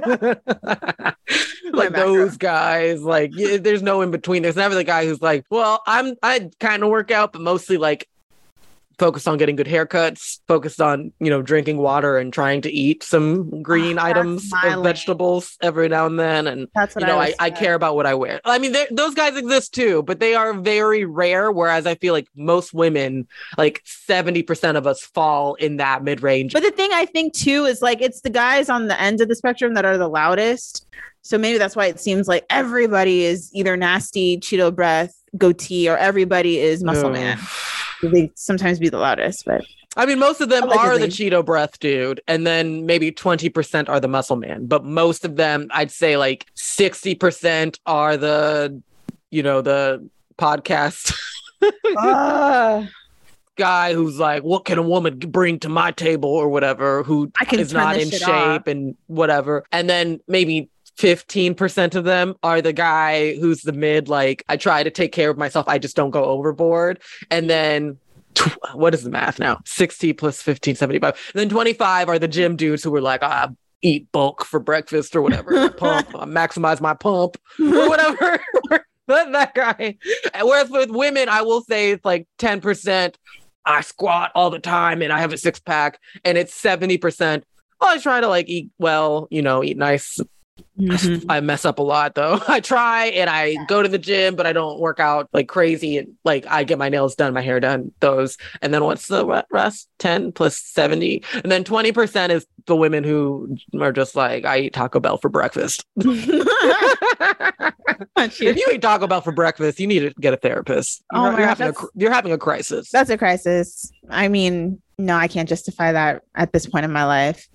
like those guys, like yeah, there's no in between. There's never the guy who's like, well, I'm I kind of work out, but mostly like focused on getting good haircuts, focused on you know drinking water and trying to eat some green Oh, items of lane. vegetables every now and then, and That's what you know, I, I, I care about what I wear. I mean, those guys exist too, but they are very rare. Whereas I feel like most women, like 70% of us fall in that mid range. But the thing I think too is like it's the guys on the ends of the spectrum that are the loudest. So maybe that's why it seems like everybody is either nasty, Cheeto breath, goatee, or everybody is muscle man. They sometimes be the loudest, but I mean, most of them are the Cheeto breath dude, and then maybe 20% are the muscle man. But most of them, I'd say like 60% are the, you know, the podcast Ah, guy who's like, what can a woman bring to my table or whatever, who I can is not in shape off. and whatever. And then maybe 15% of them are the guy who's the mid, like, I try to take care of myself. I just don't go overboard. And then tw- what is the math now? 60 plus 15, 75. And then 25 are the gym dudes who were like, ah, eat bulk for breakfast or whatever. I pump, I maximize my pump or whatever. that, that guy. Whereas with women, I will say it's like 10%. I squat all the time and I have a six pack, and it's 70%. Oh, I try to like eat well, you know, eat nice. Mhm. I mess up a lot though. I try and I go to the gym, but I don't work out like crazy. And like I get my nails done, my hair done, those. And then what's the rest? 10 plus 70. And then 20% is the women who are just like, I eat Taco Bell for breakfast. if you eat Taco Bell for breakfast, you need to get a therapist. Oh You're, my you're God, having a, you're having a crisis. That's a crisis. I mean, no, I can't justify that at this point in my life.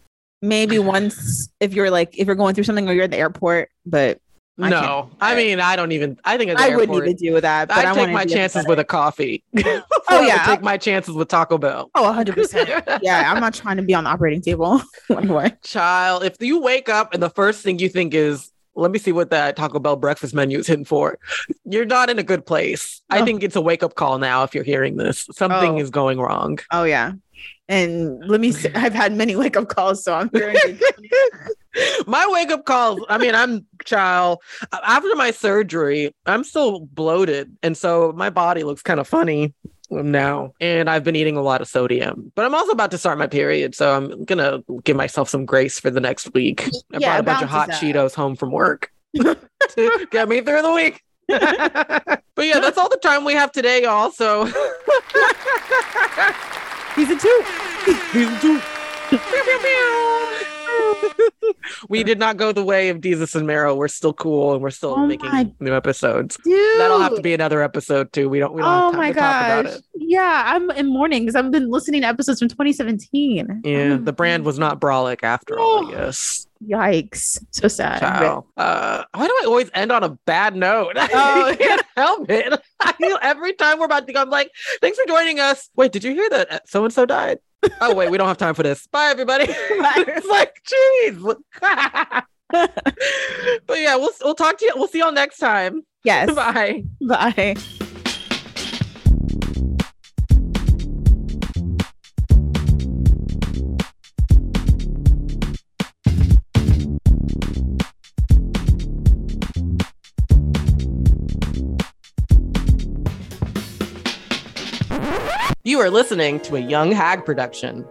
Maybe once if you're like if you're going through something or you're at the airport, but I no, I mean, I don't even, I think I wouldn't even deal with that. But I'd take my chances with a coffee. Oh, yeah. yeah, take my chances with Taco Bell. Oh, 100%. yeah, I'm not trying to be on the operating table. One way. Child, if you wake up and the first thing you think is let me see what that Taco Bell breakfast menu is hitting for. You're not in a good place. I Oh. think it's a wake up call now if you're hearing this. Something Oh. is going wrong. Oh yeah. And let me. Say, I've had many wake up calls, so I'm very. my wake up calls. I mean, I'm child. After my surgery, I'm still bloated, and so my body looks kind of funny now. And I've been eating a lot of sodium, but I'm also about to start my period, so I'm gonna give myself some grace for the next week. I Yeah, brought a bunch of hot Cheetos home from work to get me through the week. but yeah, that's all the time we have today, y'all. So Two. Season two. Pew, pew, pew. We did not go the way of Jesus and Meryl. We're still cool and we're still Oh making new episodes. Dude. That'll have to be another episode too. We don't. We don't Oh my to talk about gosh. it. Yeah, I'm in mourning because I've been listening to episodes from 2017. Yeah, Oh, the brand was not brolic after all. Oh. I guess. Yikes. So sad. Uh, why do I always end on a bad note? Oh, I can't help it. I feel every time we're about to go, I'm like, thanks for joining us. Wait, did you hear that so and so died? oh wait, we don't have time for this. Bye, everybody. it's like, jeez. but yeah, we'll we'll talk to you. We'll see y'all next time. Yes. Bye. Bye. You are listening to a Young Hag production.